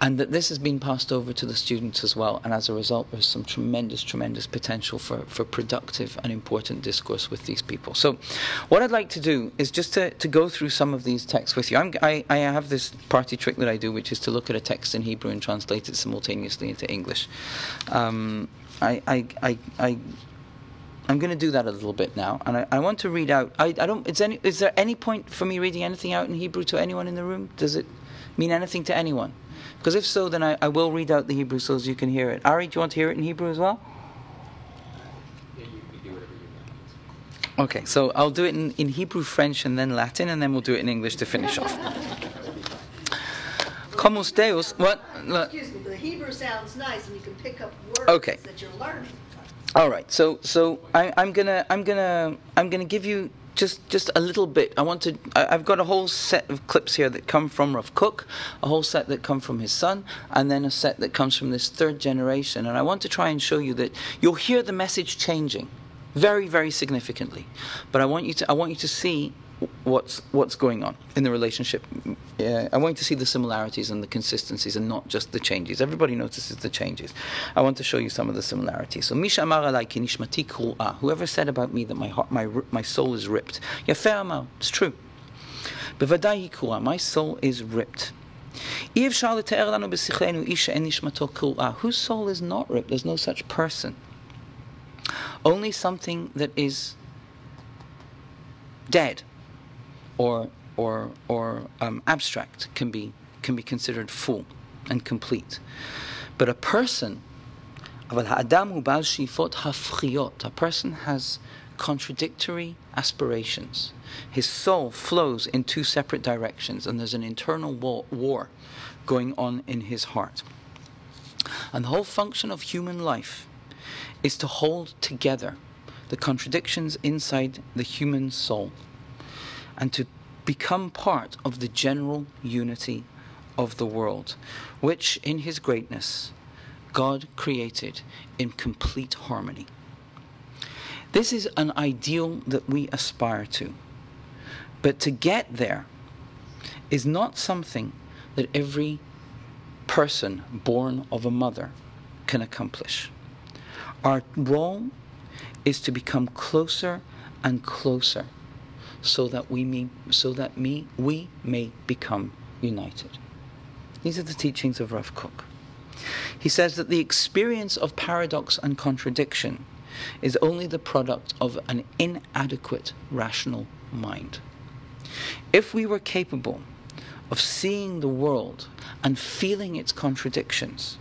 S1: and that this has been passed over to the students as well. And as a result, there's some tremendous, tremendous potential for, for productive and important discourse with these people. So, what I'd like to do is just to, to go through some of these texts with you. I'm, I, I have this party trick that I do, which is to look at a text in Hebrew and translate it simultaneously into English. Um, I, I, I, I I'm going to do that a little bit now, and I, I want to read out. I, I don't. Is, any, is there any point for me reading anything out in Hebrew to anyone in the room? Does it mean anything to anyone? Because if so, then I, I will read out the Hebrew so as you can hear it. Ari, do you want to hear it in Hebrew as well?
S3: Yeah, you can do whatever you want.
S1: Okay, so I'll do it in, in Hebrew, French, and then Latin, and then we'll do it in English to finish off. Comus Deus, what? Look,
S2: Excuse me, the Hebrew sounds nice and you can pick up words
S1: Okay.
S2: that you're learning.
S1: All right, so so I, I'm gonna I'm gonna I'm gonna give you just just a little bit. I want to. I, I've got a whole set of clips here that come from Rav Kook, a whole set that come from his son, and then a set that comes from this third generation. And I want to try and show you that you'll hear the message changing, very very significantly. But I want you to I want you to see what's what's going on in the relationship. Yeah, I want to see the similarities and the consistencies, and not just the changes. Everybody notices the changes. I want to show you some of the similarities. So, Misha Amar Nishmati Whoever said about me that my heart, my my soul is ripped. Yafeh Amar. It's true. Bevadai Kru'ah. My soul is ripped. Whose soul is not ripped? There's no such person. Only something that is dead or, or, or um, abstract can be, can be considered full and complete. But a person, a person has contradictory aspirations. His soul flows in two separate directions, and there's an internal war going on in his heart. And the whole function of human life is to hold together the contradictions inside the human soul and to become part of the general unity of the world, which in His greatness God created in complete harmony. This is an ideal that we aspire to. But to get there is not something that every person born of a mother can accomplish. Our role is to become closer and closer so that we may, so that me, we may become united. These are the teachings of Rav Kook. He says that the experience of paradox and contradiction is only the product of an inadequate rational mind. If we were capable of seeing the world and feeling its contradictions,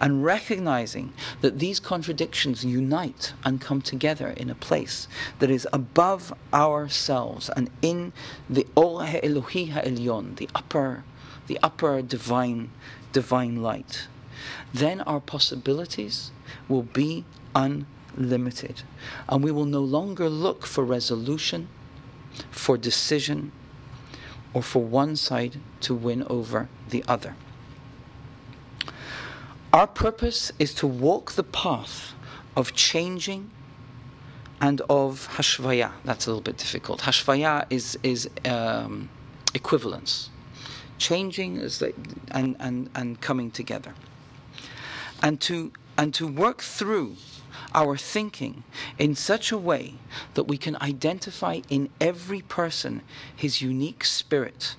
S1: and recognizing that these contradictions unite and come together in a place that is above ourselves and in the Or Elohi Ha'elyon, the upper, the upper divine, divine light, then our possibilities will be unlimited, and we will no longer look for resolution, for decision, or for one side to win over the other. Our purpose is to walk the path of changing and of hashvaya. That's a little bit difficult. Hashvaya is is um, equivalence. Changing is like, and, and, and coming together. And to and to work through our thinking in such a way that we can identify in every person his unique spirit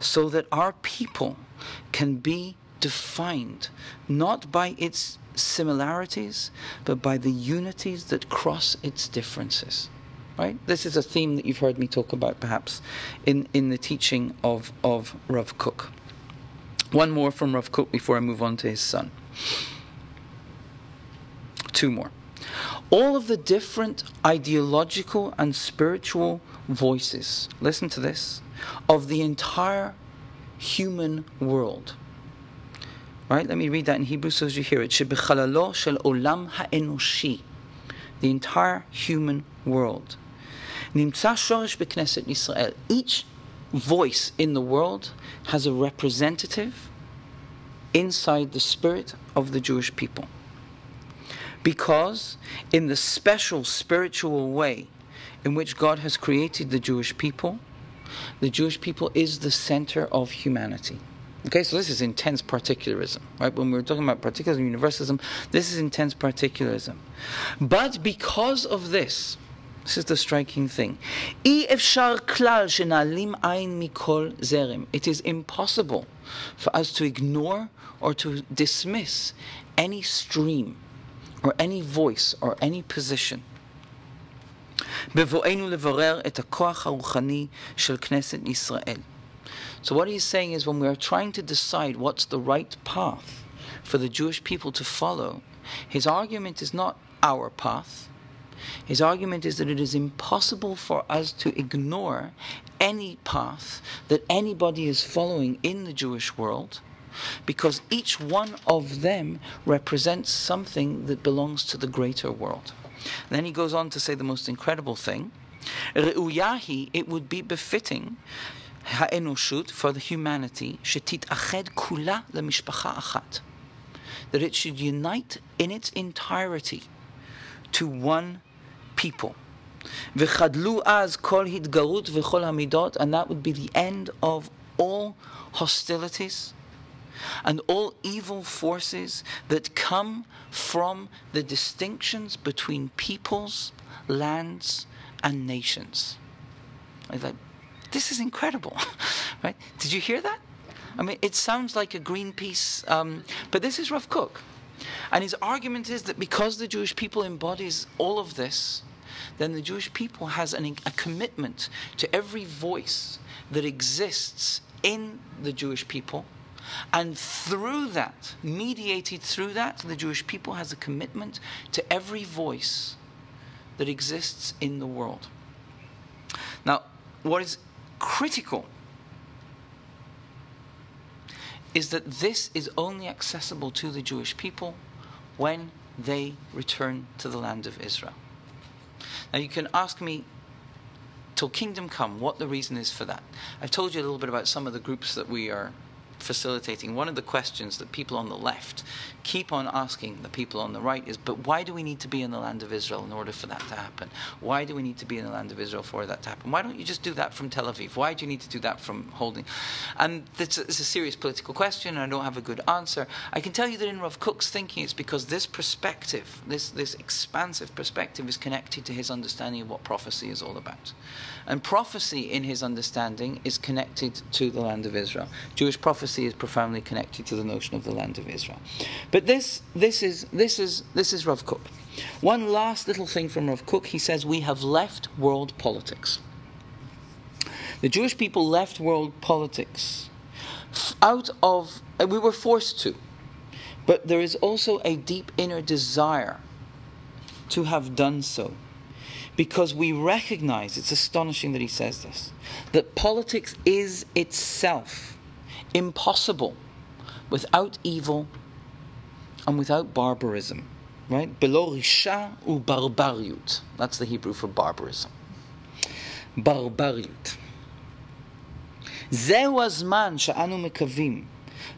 S1: so that our people can be defined not by its similarities, but by the unities that cross its differences. Right? This is a theme that you've heard me talk about perhaps in, in the teaching of, of Rav Kook. One more from Rav Kook before I move on to his son. Two more. All of the different ideological and spiritual voices, listen to this, of the entire human world Right? Let me read that in Hebrew so as you hear it. Shebechalalo shel olam ha'enoshi. The entire human world. Nimtza shorish bekneset Yisrael. Each voice in the world has a representative inside the spirit of the Jewish people. Because in the special spiritual way in which God has created the Jewish people, the Jewish people is the center of humanity. Okay, so this is intense particularism, right? When we're talking about particularism, universalism, this is intense particularism. But because of this, this is the striking thing. It is impossible for us to ignore or to dismiss any stream or any voice or any position. בבואנו לברר את הכוח הרוחני של כנסת ישראל. So what he's saying is when we are trying to decide what's the right path for the Jewish people to follow, his argument is not our path, His argument is that it is impossible for us to ignore any path that anybody is following in the Jewish world because each one of them represents something that belongs to the greater world. then he goes on to say the most incredible thing. It would be befitting ha'enoshut for the humanity ached kula lemishpacha achat that it should unite in its entirety to one people. V'chadlu az kol hitgarut v'chol hamidot, and that would be the end of all hostilities and all evil forces that come from the distinctions between peoples, lands, and nations. Like, this is incredible, right? Did you hear that? I mean, it sounds like a Greenpeace, um, but this is Rav Kook. And his argument is that because the Jewish people embodies all of this, then the Jewish people has an, a commitment to every voice that exists in the Jewish people. And through that, mediated through that, the Jewish people has a commitment to every voice that exists in the world. Now, what is critical is that this is only accessible to the Jewish people when they return to the land of Israel. Now, you can ask me, till kingdom come, what the reason is for that. I've told you a little bit about some of the groups that we are facilitating, one of the questions that people on the left keep on asking the people on the right is, but why do we need to be in the land of Israel in order for that to happen? Why do we need to be in the land of Israel for that to happen? Why don't you just do that from Tel Aviv? Why do you need to do that from holding? And it's a, it's a serious political question, and I don't have a good answer. I can tell you that in Rav Kook's thinking, it's because this perspective, this, this expansive perspective, is connected to his understanding of what prophecy is all about. And prophecy, in his understanding, is connected to the land of Israel. Jewish prophecy is profoundly connected to the notion of the land of Israel. But this, this is, this is, this is Rav Kook. One last little thing from Rav Kook. He says, We have left world politics. The Jewish people left world politics out of, uh, we were forced to, but there is also a deep inner desire to have done so because we recognize, it's astonishing that he says this, that politics is itself impossible without evil and without barbarism. Right? Below risha u barbariut. That's the Hebrew for barbarism. Barbariut. זהו הזמן שאנו מקווים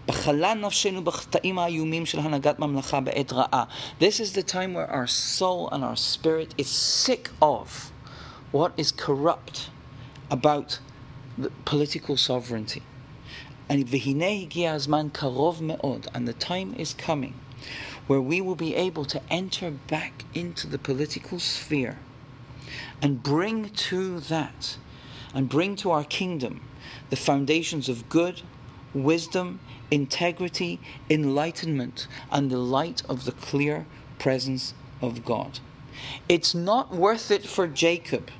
S1: בחלל נפשנו בחטאים האיומים של הנהגת ממלכה בעת רעה. This is the time where our soul and our spirit is sick of what is corrupt about the political sovereignty. And והנה הגיע הזמן קרוב מאוד, and the time is coming where we will be able to enter back into the political sphere and bring to that and bring to our kingdom the foundations of good, wisdom, integrity, enlightenment, and the light of the clear presence of God. It's not worth it for Jacob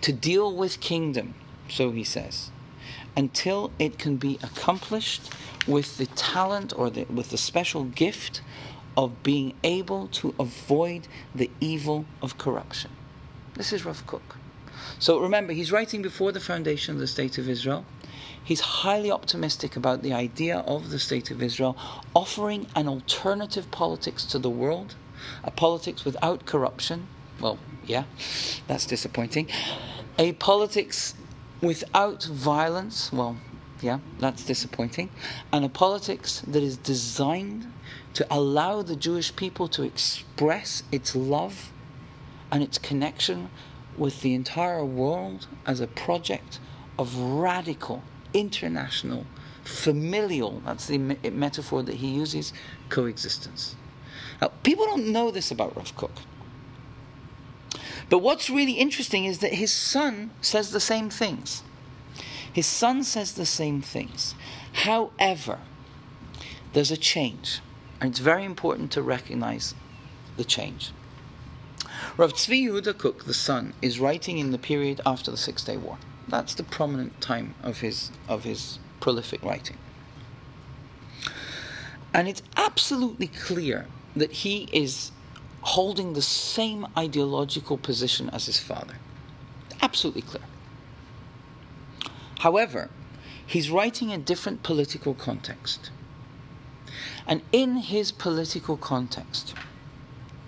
S1: to deal with kingdom, so he says, until it can be accomplished with the talent or the, with the special gift of being able to avoid the evil of corruption. This is Rav Kook. So remember, he's writing before the foundation of the state of Israel. He's highly optimistic about the idea of the State of Israel offering an alternative politics to the world, a politics without corruption. Well, yeah, that's disappointing. A politics without violence. Well, yeah, that's disappointing. And a politics that is designed to allow the Jewish people to express its love and its connection with the entire world as a project of radical international, familial, that's the me- metaphor that he uses, coexistence. Now, people don't know this about Rav Kook. But what's really interesting is that his son says the same things. His son says the same things. However, there's a change, and it's very important to recognize the change. Rav Tzvi Yehuda Kook, the son, is writing in the period after the Six Day War. That's the prominent time of his of his prolific writing. And it's absolutely clear that he is holding the same ideological position as his father. Absolutely clear. However, he's writing in a different political context. And in his political context,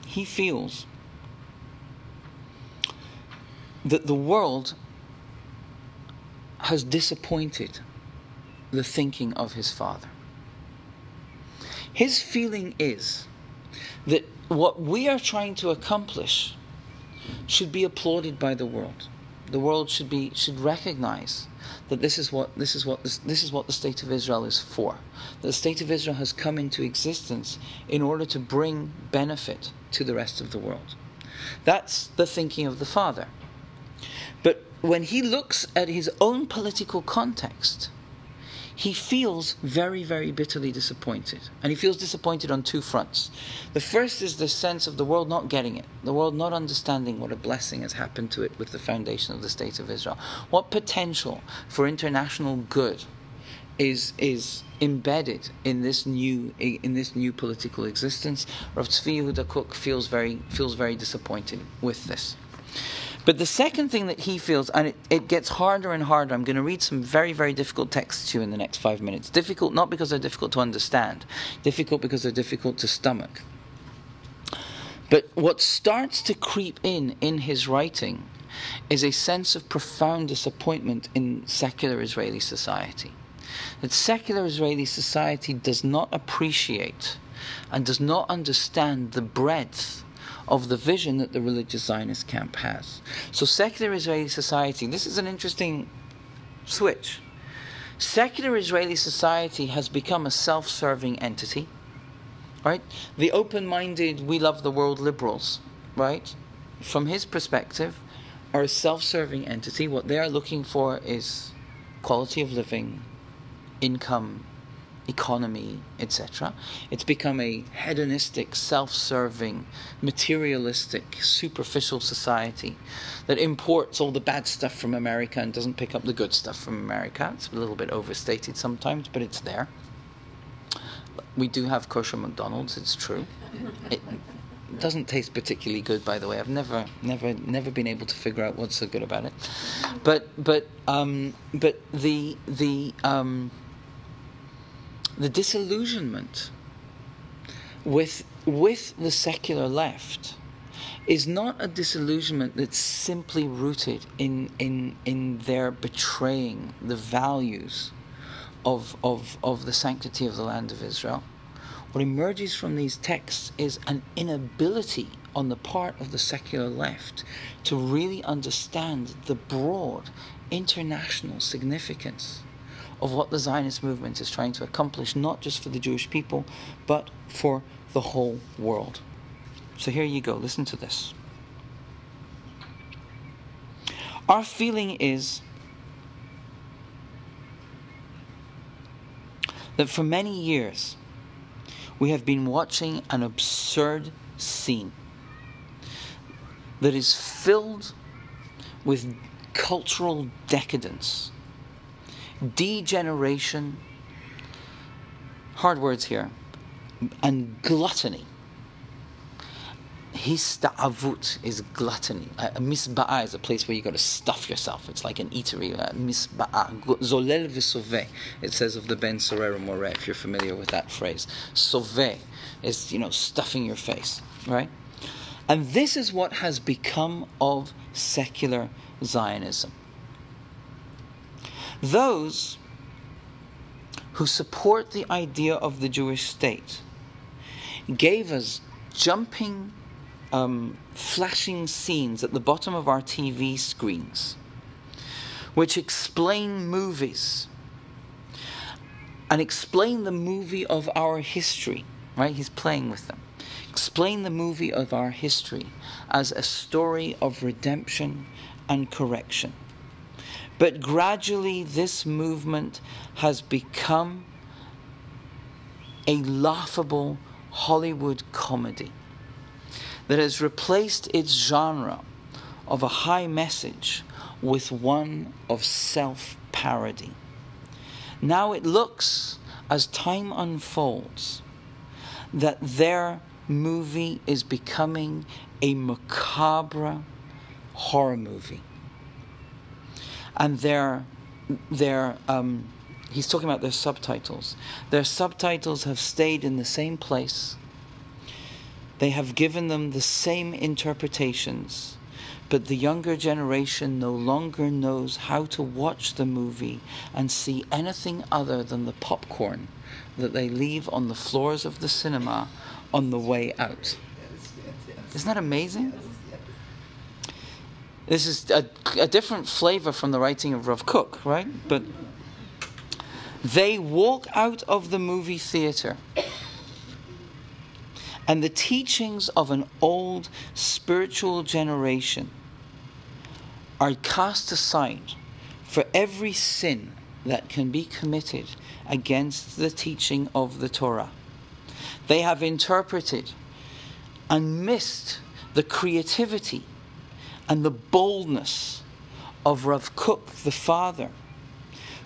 S1: he feels that the world has disappointed the thinking of his father. His feeling is that what we are trying to accomplish should be applauded by the world. The world should be should recognize that this is what this is what this, this is what the state of Israel is for. The state of Israel has come into existence in order to bring benefit to the rest of the world. That's the thinking of the father. But when he looks at his own political context, he feels very, very bitterly disappointed. And he feels disappointed on two fronts. The first is the sense of the world not getting it, the world not understanding what a blessing has happened to it with the foundation of the State of Israel. What potential for international good is is embedded in this new in this new political existence. Rav Tzvi Yehuda Kook feels very feels very disappointed with this. But the second thing that he feels, and it, it gets harder and harder, I'm going to read some very, very difficult texts to you in the next five minutes. Difficult not because they're difficult to understand, difficult because they're difficult to stomach. But what starts to creep in in his writing is a sense of profound disappointment in secular Israeli society. That secular Israeli society does not appreciate and does not understand the breadth of the vision that the religious Zionist camp has. So, secular Israeli society, this is an interesting switch. Secular Israeli society has become a self serving entity, right? The open minded, we love the world liberals, right? From his perspective, are a self serving entity. What they are looking for is quality of living, income, economy, etc. It's become a hedonistic, self serving, materialistic, superficial society that imports all the bad stuff from America and doesn't pick up the good stuff from America. It's a little bit overstated sometimes, but it's there. We do have kosher McDonald's, it's true. It doesn't taste particularly good, by the way. I've never, never, never been able to figure out what's so good about it. But, but, um, but the the um, the disillusionment with with the secular left is not a disillusionment that's simply rooted in in in their betraying the values of of of the sanctity of the land of Israel. What emerges from these texts is an inability on the part of the secular left to really understand the broad international significance of what the Zionist movement is trying to accomplish, not just for the Jewish people, but for the whole world. So here you go, listen to this. Our feeling is that for many years we have been watching an absurd scene that is filled with cultural decadence degeneration, hard words here, and gluttony. Hista'avut is gluttony. A misba'a is a place where you got to stuff yourself. It's like an eatery. Uh, misba'a. Zolel v'sove. It says of the Ben Sorero More, if you're familiar with that phrase. Sove is, you know, stuffing your face, right? And this is what has become of secular Zionism. Those who support the idea of the Jewish state gave us jumping, um, flashing scenes at the bottom of our TV screens, which explain movies and explain the movie of our history. Right? He's playing with them. Explain the movie of our history as a story of redemption and correction. But gradually, this movement has become a laughable Hollywood comedy that has replaced its genre of a high message with one of self parody. Now it looks, as time unfolds, that their movie is becoming a macabre horror movie. And their, their, um, he's talking about their subtitles. Their subtitles have stayed in the same place. They have given them the same interpretations, but the younger generation no longer knows how to watch the movie and see anything other than the popcorn that they leave on the floors of the cinema on the way out. Isn't that amazing? This is a, a different flavor from the writing of Rav Kook, right? But they walk out of the movie theater and the teachings of an old spiritual generation are cast aside for every sin that can be committed against the teaching of the Torah. They have interpreted and missed the creativity and the boldness of Rav Kook, the father,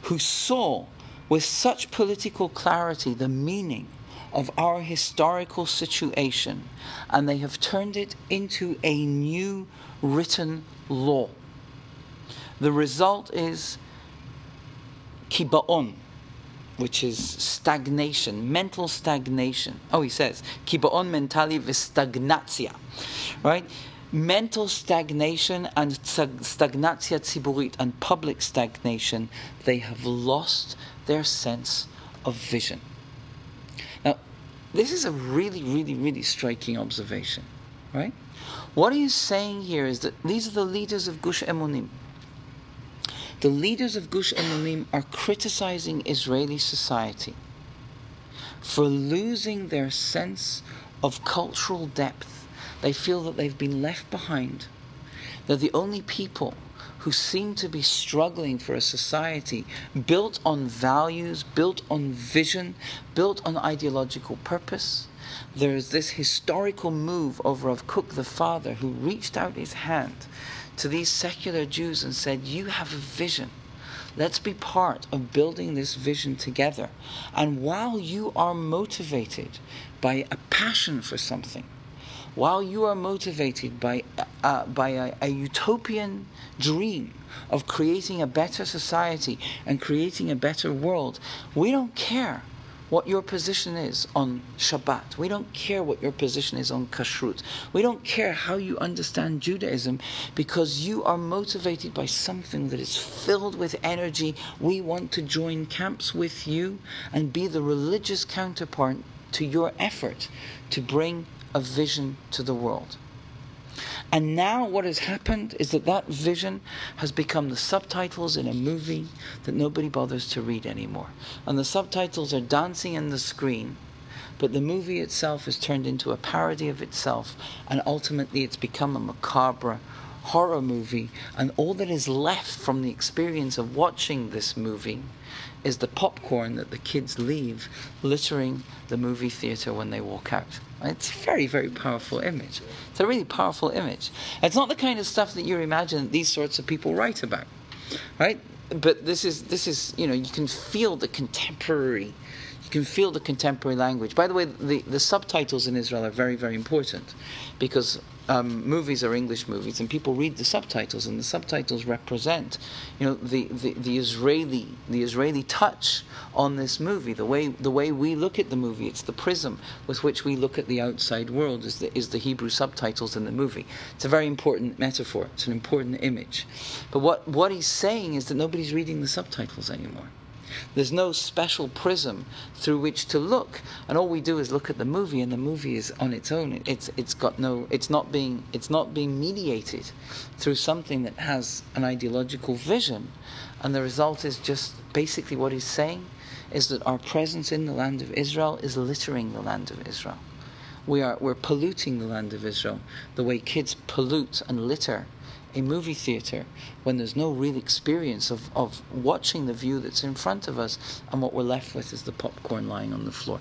S1: who saw with such political clarity the meaning of our historical situation, and they have turned it into a new written law. The result is kibaon, which is stagnation, mental stagnation. Oh, he says kibaon mentali v'stagnatia, right? Mental stagnation and stagnatia tziburit and public stagnation, they have lost their sense of vision. Now, this is a really, really, really striking observation, right? What he is saying here is that these are the leaders of Gush Emunim. The leaders of Gush Emunim are criticizing Israeli society for losing their sense of cultural depth they feel that they've been left behind. They're the only people who seem to be struggling for a society built on values, built on vision, built on ideological purpose. There is this historical move over of Kook the father who reached out his hand to these secular Jews and said, You have a vision. Let's be part of building this vision together. And while you are motivated by a passion for something, while you are motivated by, uh, by a, a utopian dream of creating a better society and creating a better world, we don't care what your position is on Shabbat. We don't care what your position is on Kashrut. We don't care how you understand Judaism because you are motivated by something that is filled with energy. We want to join camps with you and be the religious counterpart to your effort to bring a vision to the world. And now, what has happened is that that vision has become the subtitles in a movie that nobody bothers to read anymore. And the subtitles are dancing in the screen, but the movie itself is turned into a parody of itself, and ultimately it's become a macabre horror movie. And all that is left from the experience of watching this movie is the popcorn that the kids leave littering the movie theater when they walk out. It's a very, very powerful image. It's a really powerful image. It's not the kind of stuff that you imagine these sorts of people write about, right? But this is this is you know you can feel the contemporary, you can feel the contemporary language. By the way, the the subtitles in Israel are very very important, because um, movies are English movies, and people read the subtitles, and the subtitles represent, you know, the, the, the Israeli the Israeli touch on this movie. The way the way we look at the movie, it's the prism with which we look at the outside world. Is the is the Hebrew subtitles in the movie? It's a very important metaphor. It's an important image. But what what he's saying is that nobody's reading the subtitles anymore. There's no special prism through which to look, and all we do is look at the movie, and the movie is on its own. It's it's got no. It's not being it's not being mediated through something that has an ideological vision, and the result is just basically what he's saying is that our presence in the land of Israel is littering the land of Israel. We are we're polluting the land of Israel the way kids pollute and litter a movie theater when there's no real experience of, of watching the view that's in front of us, and what we're left with is the popcorn lying on the floor.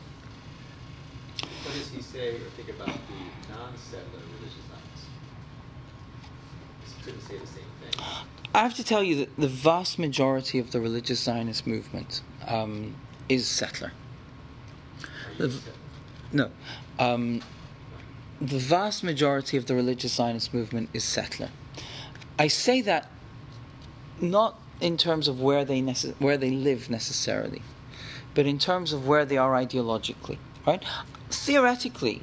S3: What does he say or think about the non-settler religious Zionists? He couldn't say the same thing.
S1: I have to tell you that the vast majority of the religious Zionist movement um, is settler. The- No. Um, the vast majority of the religious Zionist movement is settler. I say that not in terms of where they where they live necessarily, but in terms of where they are ideologically. Right? Theoretically,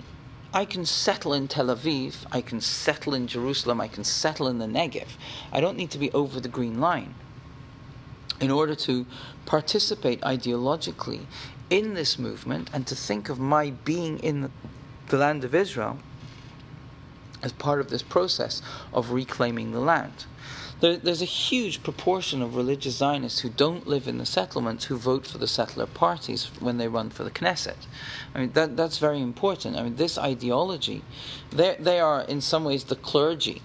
S1: I can settle in Tel Aviv, I can settle in Jerusalem, I can settle in the Negev. I don't need to be over the green line in order to participate ideologically in this movement and to think of my being in the land of Israel as part of this process of reclaiming the land. There, there's a huge proportion of religious Zionists who don't live in the settlements who vote for the settler parties when they run for the Knesset. I mean, that, that's very important. I mean, this ideology, they, they are in some ways the clergy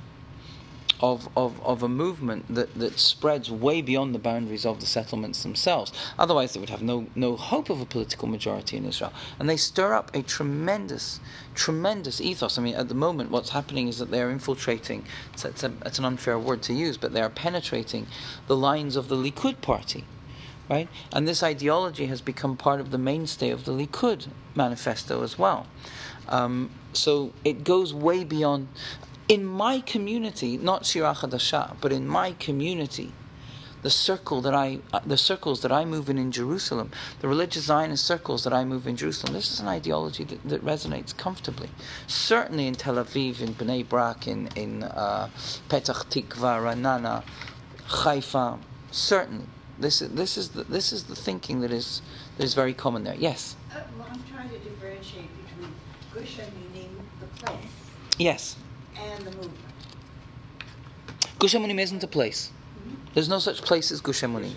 S1: of, of, of a movement that, that spreads way beyond the boundaries of the settlements themselves. Otherwise, they would have no, no hope of a political majority in Israel. And they stir up a tremendous, tremendous ethos. I mean, at the moment, what's happening is that they are infiltrating, it's, it's, a, it's an unfair word to use, but they are penetrating the lines of the Likud party. Right? And this ideology has become part of the mainstay of the Likud manifesto as well. Um, so it goes way beyond in my community, not Shira Chadasha, but in my community, the circle that I, uh, the circles that I move in in Jerusalem, the religious Zionist circles that I move in Jerusalem, this is an ideology that, that resonates comfortably. Certainly in Tel Aviv, in Bnei Brak, in in uh, Petach Tikva, Ra'anana, Haifa, certainly. This is this is the, this is the thinking that is that is very common there. Yes.
S7: Uh, well, I'm trying to differentiate between Gush meaning the place,
S1: Yes.
S7: and the movement.
S1: Gush Emunim isn't a place. There's no such place as Gush Emunim.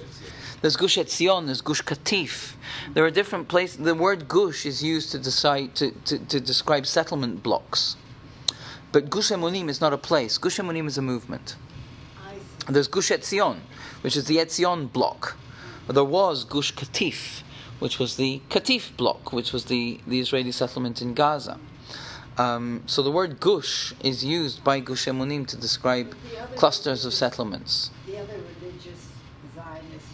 S1: There's Gush Etzion, there's Gush Katif. There are different places. The word Gush is used to, decide, to, to, to describe settlement blocks. But Gush Emunim is not a place. Gush Emunim is a movement. There's Gush Etzion, which is the Etzion block. There was Gush Katif, which was the Katif block, which was the, the Israeli settlement in Gaza. Um, so the word Gush is used by Gush Emunim to describe clusters of settlements.
S7: The other religious Zionist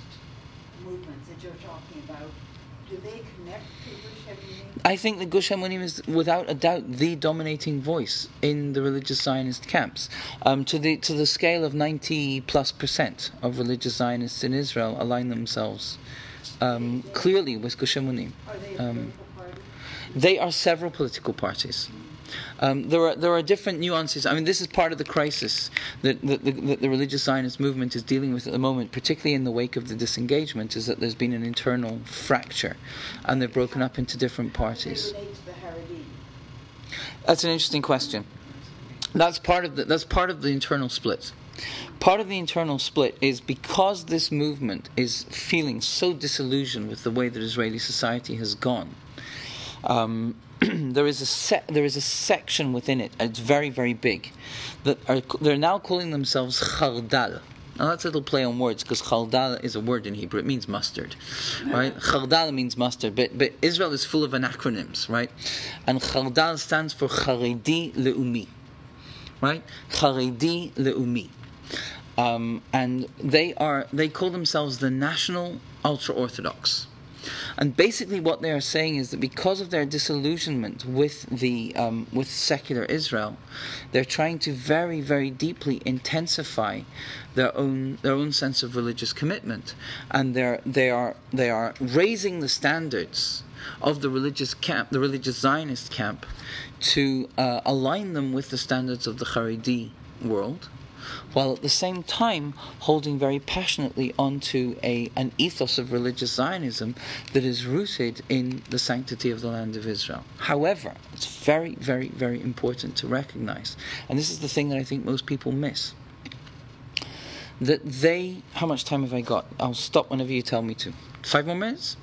S7: movements that you're talking about, do they connect to Gush Emunim?
S1: I think the Gush Emunim is without a doubt the dominating voice in the religious Zionist camps. Um, to the to the scale of ninety plus percent of religious Zionists in Israel align themselves um, clearly with Gush Emunim.
S7: Are they a
S1: Um,
S7: political party?
S1: They are several political parties. Um, there are there are different nuances. I mean, this is part of the crisis that, that, the, the religious Zionist movement is dealing with at the moment, particularly in the wake of the disengagement. Is that there's been an internal fracture, and they're broken up into different parties.
S7: They relate to the Haredi.
S1: That's an interesting question. That's part of the that's part of the internal split. Part of the internal split is because this movement is feeling so disillusioned with the way that Israeli society has gone. Um, there is a se- there is a section within it, it's very very big, that are they're now calling themselves Chardal. Now that's a little play on words because Chardal is a word in Hebrew. It means mustard, right? Chardal means mustard, but but Israel is full of anacronyms, right? And Chardal stands for Charedi Leumi, right? Charedi Leumi, um, and they are they call themselves the National Ultra Orthodox. And basically, what they are saying is that because of their disillusionment with the um, with secular Israel, they're trying to very, very deeply intensify their own their own sense of religious commitment, and they're they are they are raising the standards of the religious camp, the religious Zionist camp, to uh, align them with the standards of the Haredi world while at the same time holding very passionately onto a, an ethos of religious Zionism that is rooted in the sanctity of the land of Israel. However, it's very, very, very important to recognize, and this is the thing that I think most people miss, that they, how much time have I got? I'll stop whenever you tell me to. Five more minutes?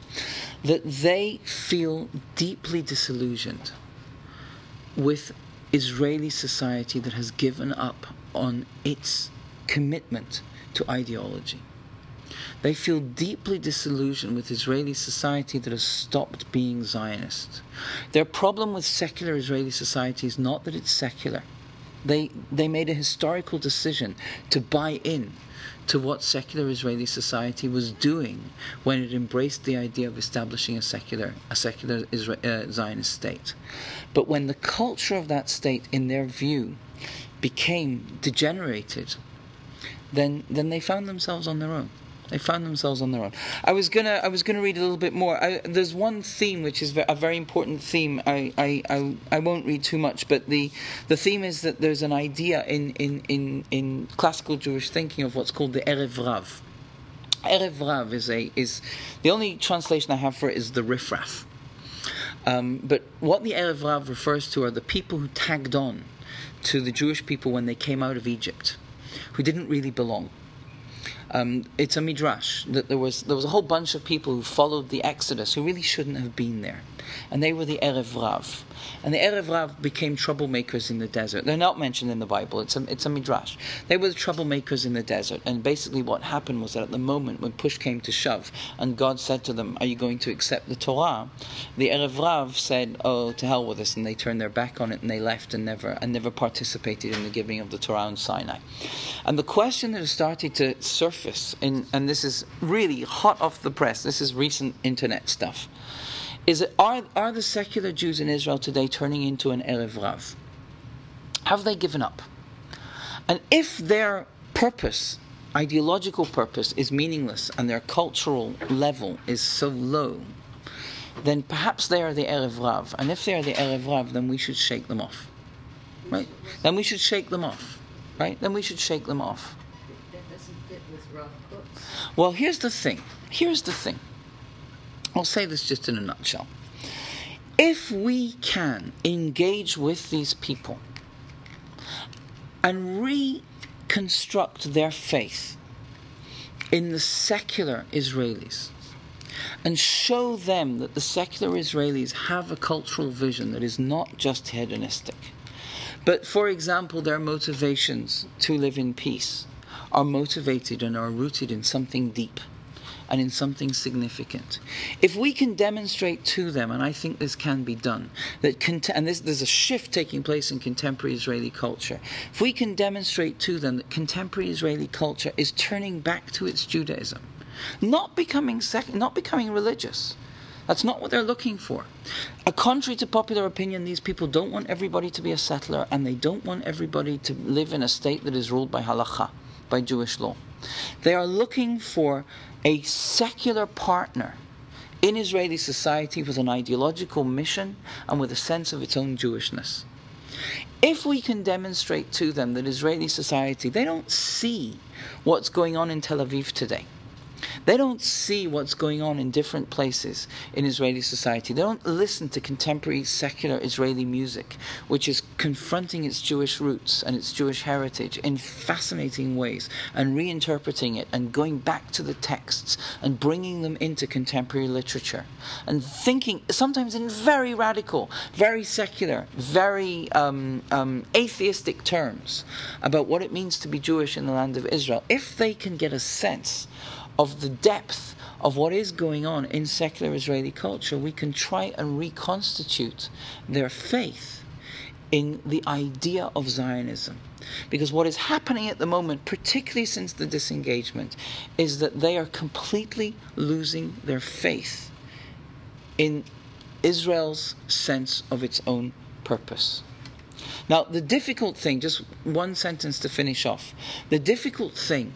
S1: That they feel deeply disillusioned with Israeli society that has given up on its commitment to ideology. They feel deeply disillusioned with Israeli society that has stopped being Zionist. Their problem with secular Israeli society is not that it's secular. They, they made a historical decision to buy in to what secular Israeli society was doing when it embraced the idea of establishing a secular, a secular Isra- uh, Zionist state. But when the culture of that state, in their view, became degenerated, then, then they found themselves on their own. They found themselves on their own. I was gonna I was gonna read a little bit more. I, there's one theme which is a very important theme. I, I, I, I won't read too much, but the the theme is that there's an idea in, in, in, in classical Jewish thinking of what's called the Erev Rav. Erev Rav is a is the only translation I have for it is the riffraff. Um, but what the Erev Rav refers to are the people who tagged on to the Jewish people when they came out of Egypt, who didn't really belong. Um, it's a midrash that there was there was a whole bunch of people who followed the Exodus who really shouldn't have been there, and they were the Erev Rav, and the Erev Rav became troublemakers in the desert. They're not mentioned in the Bible. It's a it's a midrash. They were the troublemakers in the desert, and basically what happened was that at the moment when push came to shove, and God said to them, "Are you going to accept the Torah?" The Erev Rav said, "Oh, to hell with this," and they turned their back on it and they left and never and never participated in the giving of the Torah on Sinai. And the question that has started to surface, in, and this is really hot off the press, this is recent internet stuff, is that are, are the secular Jews in Israel today turning into an Erev Rav? Have they given up? And if their purpose, ideological purpose, is meaningless and their cultural level is so low, then perhaps they are the Erev Rav. And if they are the Erev Rav, then we should shake them off. Right? Then we should shake them off right? Then we should shake them off.
S6: That doesn't fit with Rav Kook's.
S1: Well, here's the thing. Here's the thing. I'll say this just in a nutshell. If we can engage with these people and reconstruct their faith in the secular Israelis and show them that the secular Israelis have a cultural vision that is not just hedonistic but for example, their motivations to live in peace are motivated and are rooted in something deep and in something significant. If we can demonstrate to them, and I think this can be done, that cont- and this, there's a shift taking place in contemporary Israeli culture. If we can demonstrate to them that contemporary Israeli culture is turning back to its Judaism, not becoming sec- not becoming religious, that's not what they're looking for. A contrary to popular opinion, these people don't want everybody to be a settler and they don't want everybody to live in a state that is ruled by halakha, by Jewish law. They are looking for a secular partner in Israeli society with an ideological mission and with a sense of its own Jewishness. If we can demonstrate to them that Israeli society, they don't see what's going on in Tel Aviv today. They don't see what's going on in different places in Israeli society. They don't listen to contemporary secular Israeli music, which is confronting its Jewish roots and its Jewish heritage in fascinating ways and reinterpreting it and going back to the texts and bringing them into contemporary literature and thinking, sometimes in very radical, very secular, very um, um, atheistic terms about what it means to be Jewish in the land of Israel. If they can get a sense of the depth of what is going on in secular Israeli culture, we can try and reconstitute their faith in the idea of Zionism. Because what is happening at the moment, particularly since the disengagement, is that they are completely losing their faith in Israel's sense of its own purpose. Now, the difficult thing, just one sentence to finish off, the difficult thing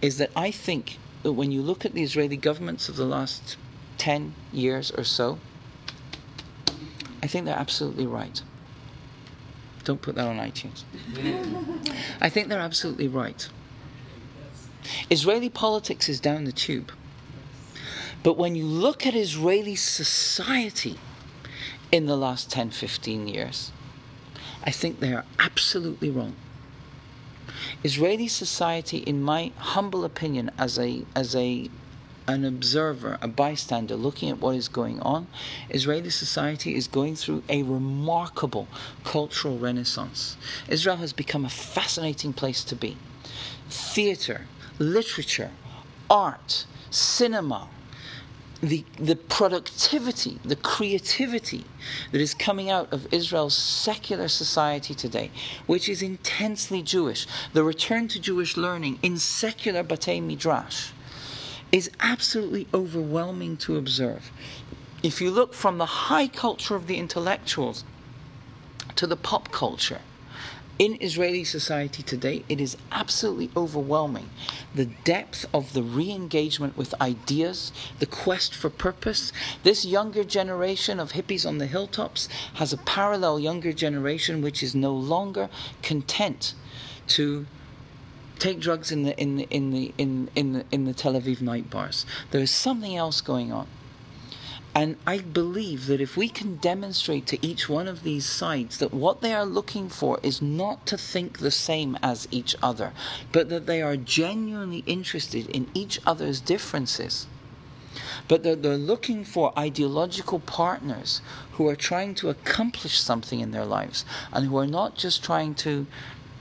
S1: is that I think that when you look at the Israeli governments of the last 10 years or so, I think they're absolutely right. Don't put that on iTunes. I think they're absolutely right. Israeli politics is down the tube. But when you look at Israeli society in the last 10, 15 years, I think they are absolutely wrong. Israeli society, in my humble opinion, as a as a an observer, a bystander looking at what is going on, Israeli society is going through a remarkable cultural renaissance. Israel has become a fascinating place to be. Theater, literature, art, cinema, the, the productivity, the creativity that is coming out of Israel's secular society today, which is intensely Jewish, the return to Jewish learning in secular Batei Midrash, is absolutely overwhelming to observe. If you look from the high culture of the intellectuals to the pop culture, in Israeli society today, it is absolutely overwhelming. The depth of the re engagement with ideas, the quest for purpose. This younger generation of hippies on the hilltops has a parallel younger generation which is no longer content to take drugs in the in the in the in, in the in the Tel Aviv night bars. There is something else going on. And I believe that if we can demonstrate to each one of these sides that what they are looking for is not to think the same as each other, but that they are genuinely interested in each other's differences, but that they're looking for ideological partners who are trying to accomplish something in their lives and who are not just trying to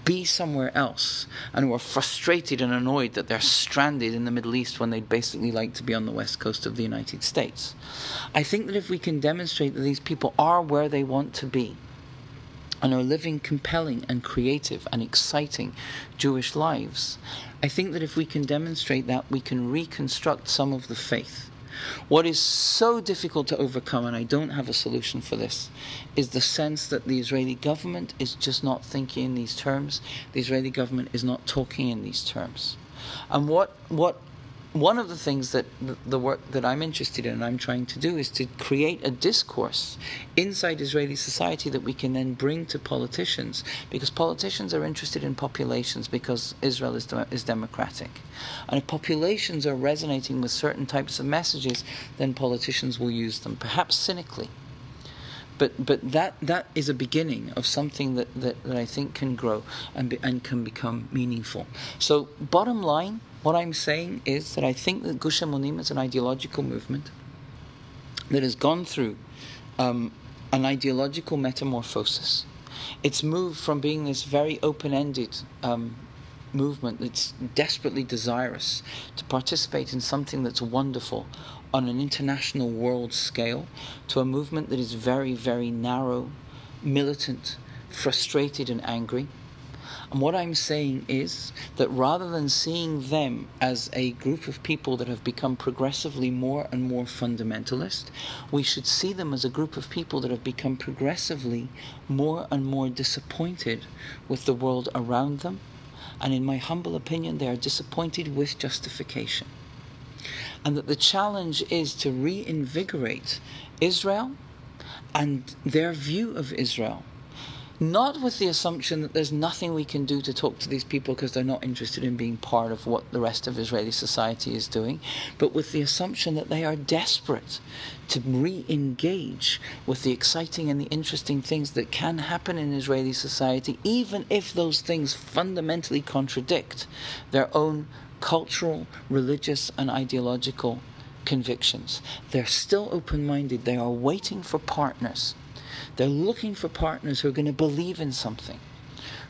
S1: be somewhere else and who are frustrated and annoyed that they're stranded in the Middle East when they'd basically like to be on the west coast of the United States. I think that if we can demonstrate that these people are where they want to be and are living compelling and creative and exciting Jewish lives, I think that if we can demonstrate that, we can reconstruct some of the faith. What is so difficult to overcome, and I don't have a solution for this, is the sense that the Israeli government is just not thinking in these terms. The Israeli government is not talking in these terms. And what, what one of the things that the work that I'm interested in and I'm trying to do is to create a discourse inside Israeli society that we can then bring to politicians because politicians are interested in populations because Israel is, is democratic. And if populations are resonating with certain types of messages, then politicians will use them, perhaps cynically. But, but that, that is a beginning of something that, that, that I think can grow and, be, and can become meaningful. So, bottom line, what I'm saying is that I think that Gush Emunim is an ideological movement that has gone through um, an ideological metamorphosis. It's moved from being this very open ended um, movement that's desperately desirous to participate in something that's wonderful on an international world scale to a movement that is very, very narrow, militant, frustrated, and angry. And what I'm saying is that rather than seeing them as a group of people that have become progressively more and more fundamentalist, we should see them as a group of people that have become progressively more and more disappointed with the world around them. And in my humble opinion, they are disappointed with justification. And that the challenge is to reinvigorate Israel and their view of Israel not with the assumption that there's nothing we can do to talk to these people because they're not interested in being part of what the rest of Israeli society is doing, but with the assumption that they are desperate to re engage with the exciting and the interesting things that can happen in Israeli society, even if those things fundamentally contradict their own cultural, religious, and ideological convictions. They're still open minded, they are waiting for partners they're looking for partners who are going to believe in something,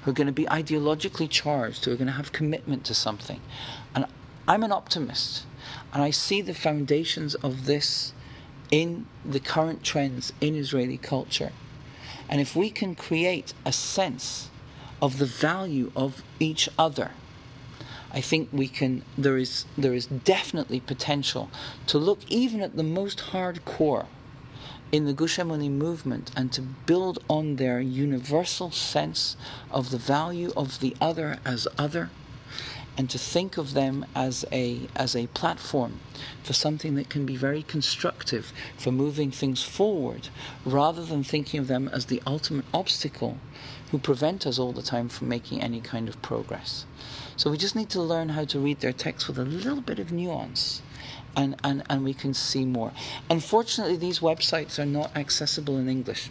S1: who are going to be ideologically charged, who are going to have commitment to something. And I'm an optimist, and I see the foundations of this in the current trends in Israeli culture. And if we can create a sense of the value of each other, I think we can there is there is definitely potential to look even at the most hardcore in the Gush Emunim movement and to build on their universal sense of the value of the other as other and to think of them as a as a platform for something that can be very constructive for moving things forward rather than thinking of them as the ultimate obstacle who prevent us all the time from making any kind of progress. So we just need to learn how to read their text with a little bit of nuance and, and, and we can see more. Unfortunately, these websites are not accessible in English.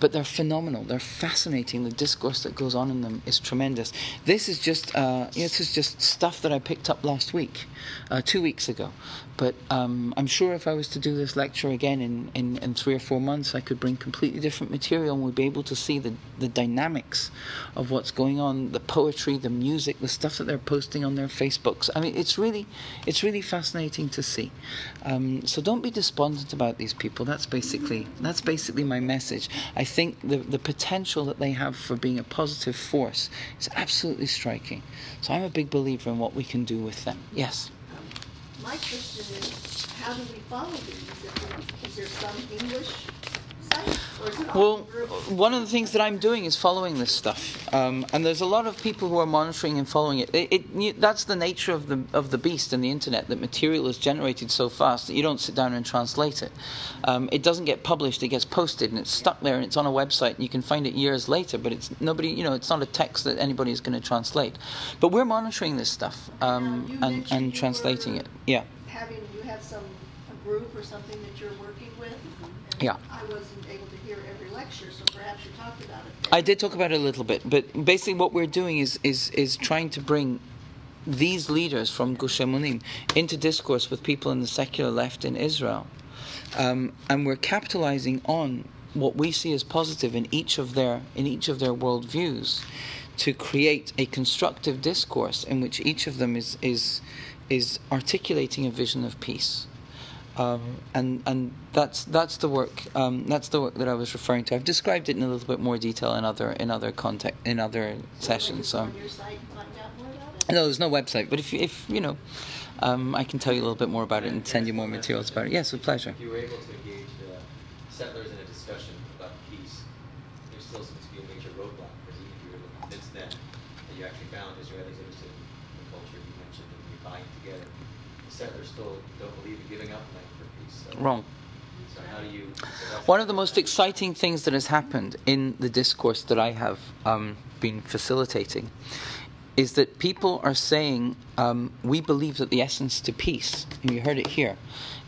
S1: But they're phenomenal. They're fascinating. The discourse that goes on in them is tremendous. This is just uh, this is just stuff that I picked up last week, uh, two weeks ago. But um, I'm sure if I was to do this lecture again in, in, in three or four months, I could bring completely different material and we'd be able to see the, the dynamics of what's going on, the poetry, the music, the stuff that they're posting on their Facebooks. I mean, it's really, it's really fascinating to see. Um, so don't be despondent about these people. That's basically that's basically my message. Think the the potential that they have for being a positive force is absolutely striking. So I'm a big believer in what we can do with them. Yes.
S2: My question is, how do we follow these? Is there some English site, or is it all
S1: Well, one of the things that I'm doing is following this stuff, um, and there's a lot of people who are monitoring and following it. It, it. you- That's the nature of the of the beast and the internet. That material is generated so fast that you don't sit down and translate it. Um, it doesn't get published; it gets posted, and it's stuck there, and it's on a website, and you can find it years later. But it's nobody, you know, it's not a text that anybody is going to translate. But we're monitoring this stuff um, and and translating it. Yeah.
S2: Having, you have some, a group or something that you're working with?
S1: Yeah.
S2: I wasn't able to hear every lecture, so perhaps you talked about it.
S1: I did talk about it a little bit, but basically what we're doing is is is trying to bring these leaders from Gush Emunim into discourse with people in the secular left in Israel, um, and we're capitalizing on what we see as positive in each of their in each of their worldviews to create a constructive discourse in which each of them is is is articulating a vision of peace. Um, and and that's that's the work um, that's the work that I was referring to. I've described it in a little bit more detail in other in other context in other sessions.
S2: So.
S1: No, there's no website, but if if you know, um, I can tell you a little bit more about it and send you more materials about it. Yes, with pleasure.
S3: Uh, settlers in a discussion about peace, there still seems to be a major roadblock, because even if you were to convince them that you actually found Israelis interested in the culture you mentioned and you buying together, the settlers still don't believe in giving up land for peace. So,
S1: Wrong.
S3: So you? So
S1: One of the most exciting things that has happened in the discourse that I have um, been facilitating is that people are saying um, we believe that the essence to peace, and you heard it here,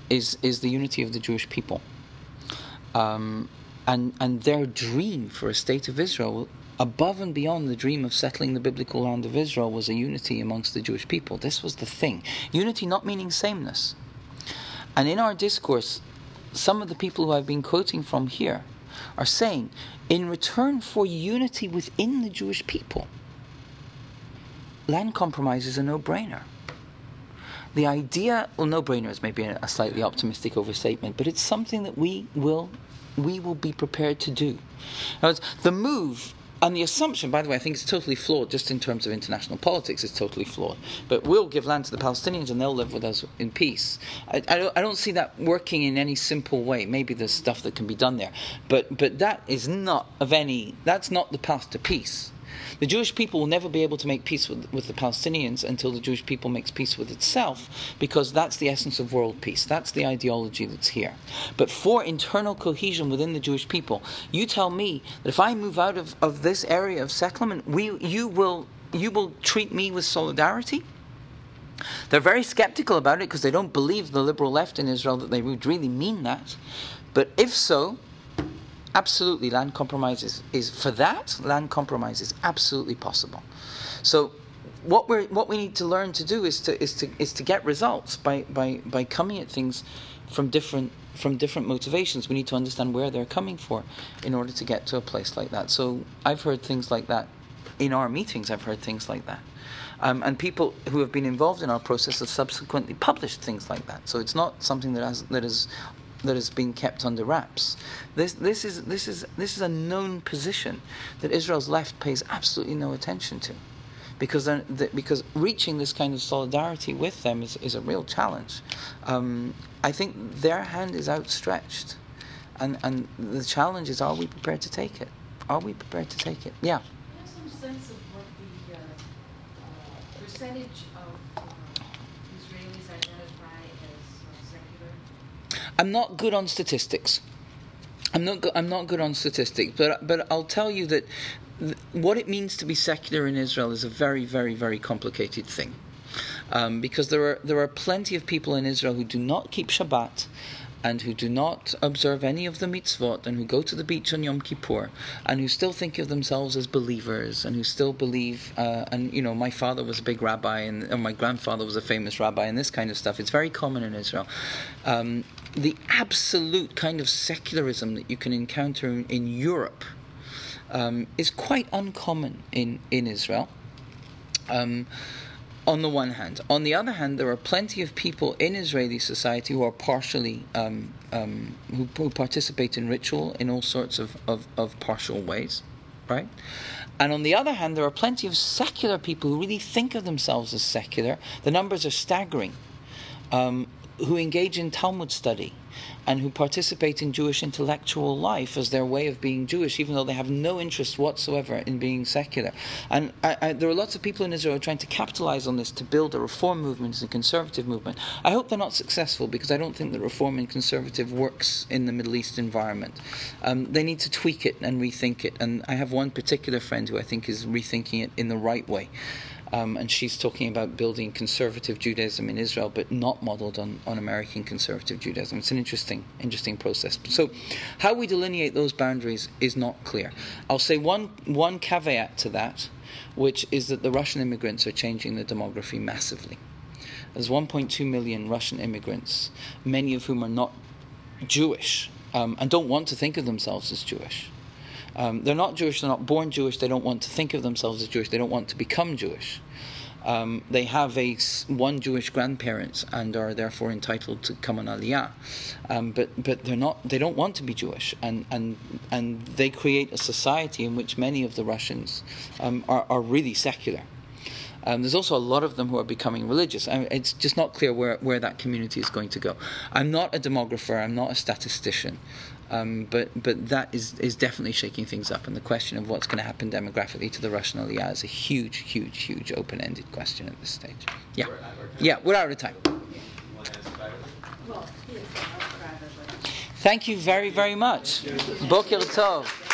S1: is is the unity of the Jewish people, um, and and their dream for a state of Israel. Above and beyond the dream of settling the biblical land of Israel was a unity amongst the Jewish people. This was the thing. Unity not meaning sameness. And in our discourse, some of the people who I've been quoting from here are saying, in return for unity within the Jewish people, land compromise is a no brainer. The idea, well, no brainer is maybe a slightly optimistic overstatement, but it's something that we will, we will be prepared to do. It's- the move and the assumption, by the way, I think it's totally flawed just in terms of international politics, it's totally flawed. But we'll give land to the Palestinians and they'll live with us in peace. I, I, don't, I don't see that working in any simple way. Maybe there's stuff that can be done there. But, but that is not of any, that's not the path to peace. The Jewish people will never be able to make peace with, with the Palestinians until the Jewish people makes peace with itself, because that's the essence of world peace. That's the ideology that's here. But for internal cohesion within the Jewish people, you tell me that if I move out of, of this area of settlement, we, you, will, you will treat me with solidarity? They're very skeptical about it because they don't believe the liberal left in Israel that they would really mean that. But if so, absolutely land compromise is, is for that land compromise is absolutely possible. So what we what we need to learn to do is to is to is to get results by by by coming at things from different from different motivations. We need to understand where they're coming for in order to get to a place like that. So i've heard things like that. In our meetings i've heard things like that. Um, and people who have been involved in our process have subsequently published things like that. So it's not something that has that is that has been kept under wraps. This, this, is, this, is, this is a known position that Israel's left pays absolutely no attention to. Because, because reaching this kind of solidarity with them is, is a real challenge. Um, I think their hand is outstretched. And, and the challenge is are we prepared to take it? Are we prepared to take it? Yeah.
S8: Do you have some sense of what the uh, uh, percentage of uh, Israelis identify as uh, secular?
S1: I'm not good on statistics. I'm not. Go- I'm not good on statistics, but but I'll tell you that th- what it means to be secular in Israel is a very, very, very complicated thing, um, because there are there are plenty of people in Israel who do not keep Shabbat, and who do not observe any of the mitzvot and who go to the beach on Yom Kippur and who still think of themselves as believers and who still believe, uh, and you know, my father was a big rabbi and, and my grandfather was a famous rabbi and this kind of stuff. It's very common in Israel. Um, the absolute kind of secularism that you can encounter in, in Europe um, is quite uncommon in, in Israel. Um, on the one hand. On the other hand, there are plenty of people in Israeli society who are partially, um, um, who, who, participate in ritual in all sorts of, of, of, partial ways, right? And on the other hand, there are plenty of secular people who really think of themselves as secular. The numbers are staggering, um, who engage in Talmud study and who participate in Jewish intellectual life as their way of being Jewish, even though they have no interest whatsoever in being secular. And I, I, there are lots of people in Israel trying to capitalize on this to build a reform movement, a conservative movement. I hope they're not successful because I don't think that reform and conservative works in the Middle East environment. Um, they need to tweak it and rethink it. And I have one particular friend who I think is rethinking it in the right way. Um, and she's talking about building conservative Judaism in Israel, but not modeled on, on American conservative Judaism. It's an interesting, interesting process. So, how we delineate those boundaries is not clear. I'll say one, one caveat to that, which is that the Russian immigrants are changing the demography massively. There's 1.2 million Russian immigrants, many of whom are not Jewish um, and don't want to think of themselves as Jewish. Um, they're not Jewish, they're not born Jewish, they don't want to think of themselves as Jewish, they don't want to become Jewish. Um, they have a one Jewish grandparents and are therefore entitled to come on Aliyah, um, but but they're not. They don't want to be Jewish, and and and they create a society in which many of the Russians um, are are really secular. Um, there's also a lot of them who are becoming religious. I mean, it's just not clear where, where that community is going to go. I'm not a demographer, I'm not a statistician, um, but but that is, is definitely shaking things up. And the question of what's going to happen demographically to the Russian Aliyah is a huge, huge, huge open ended question at this stage. Yeah. Yeah, we're out of time. Thank you very, very much. Boker Tov.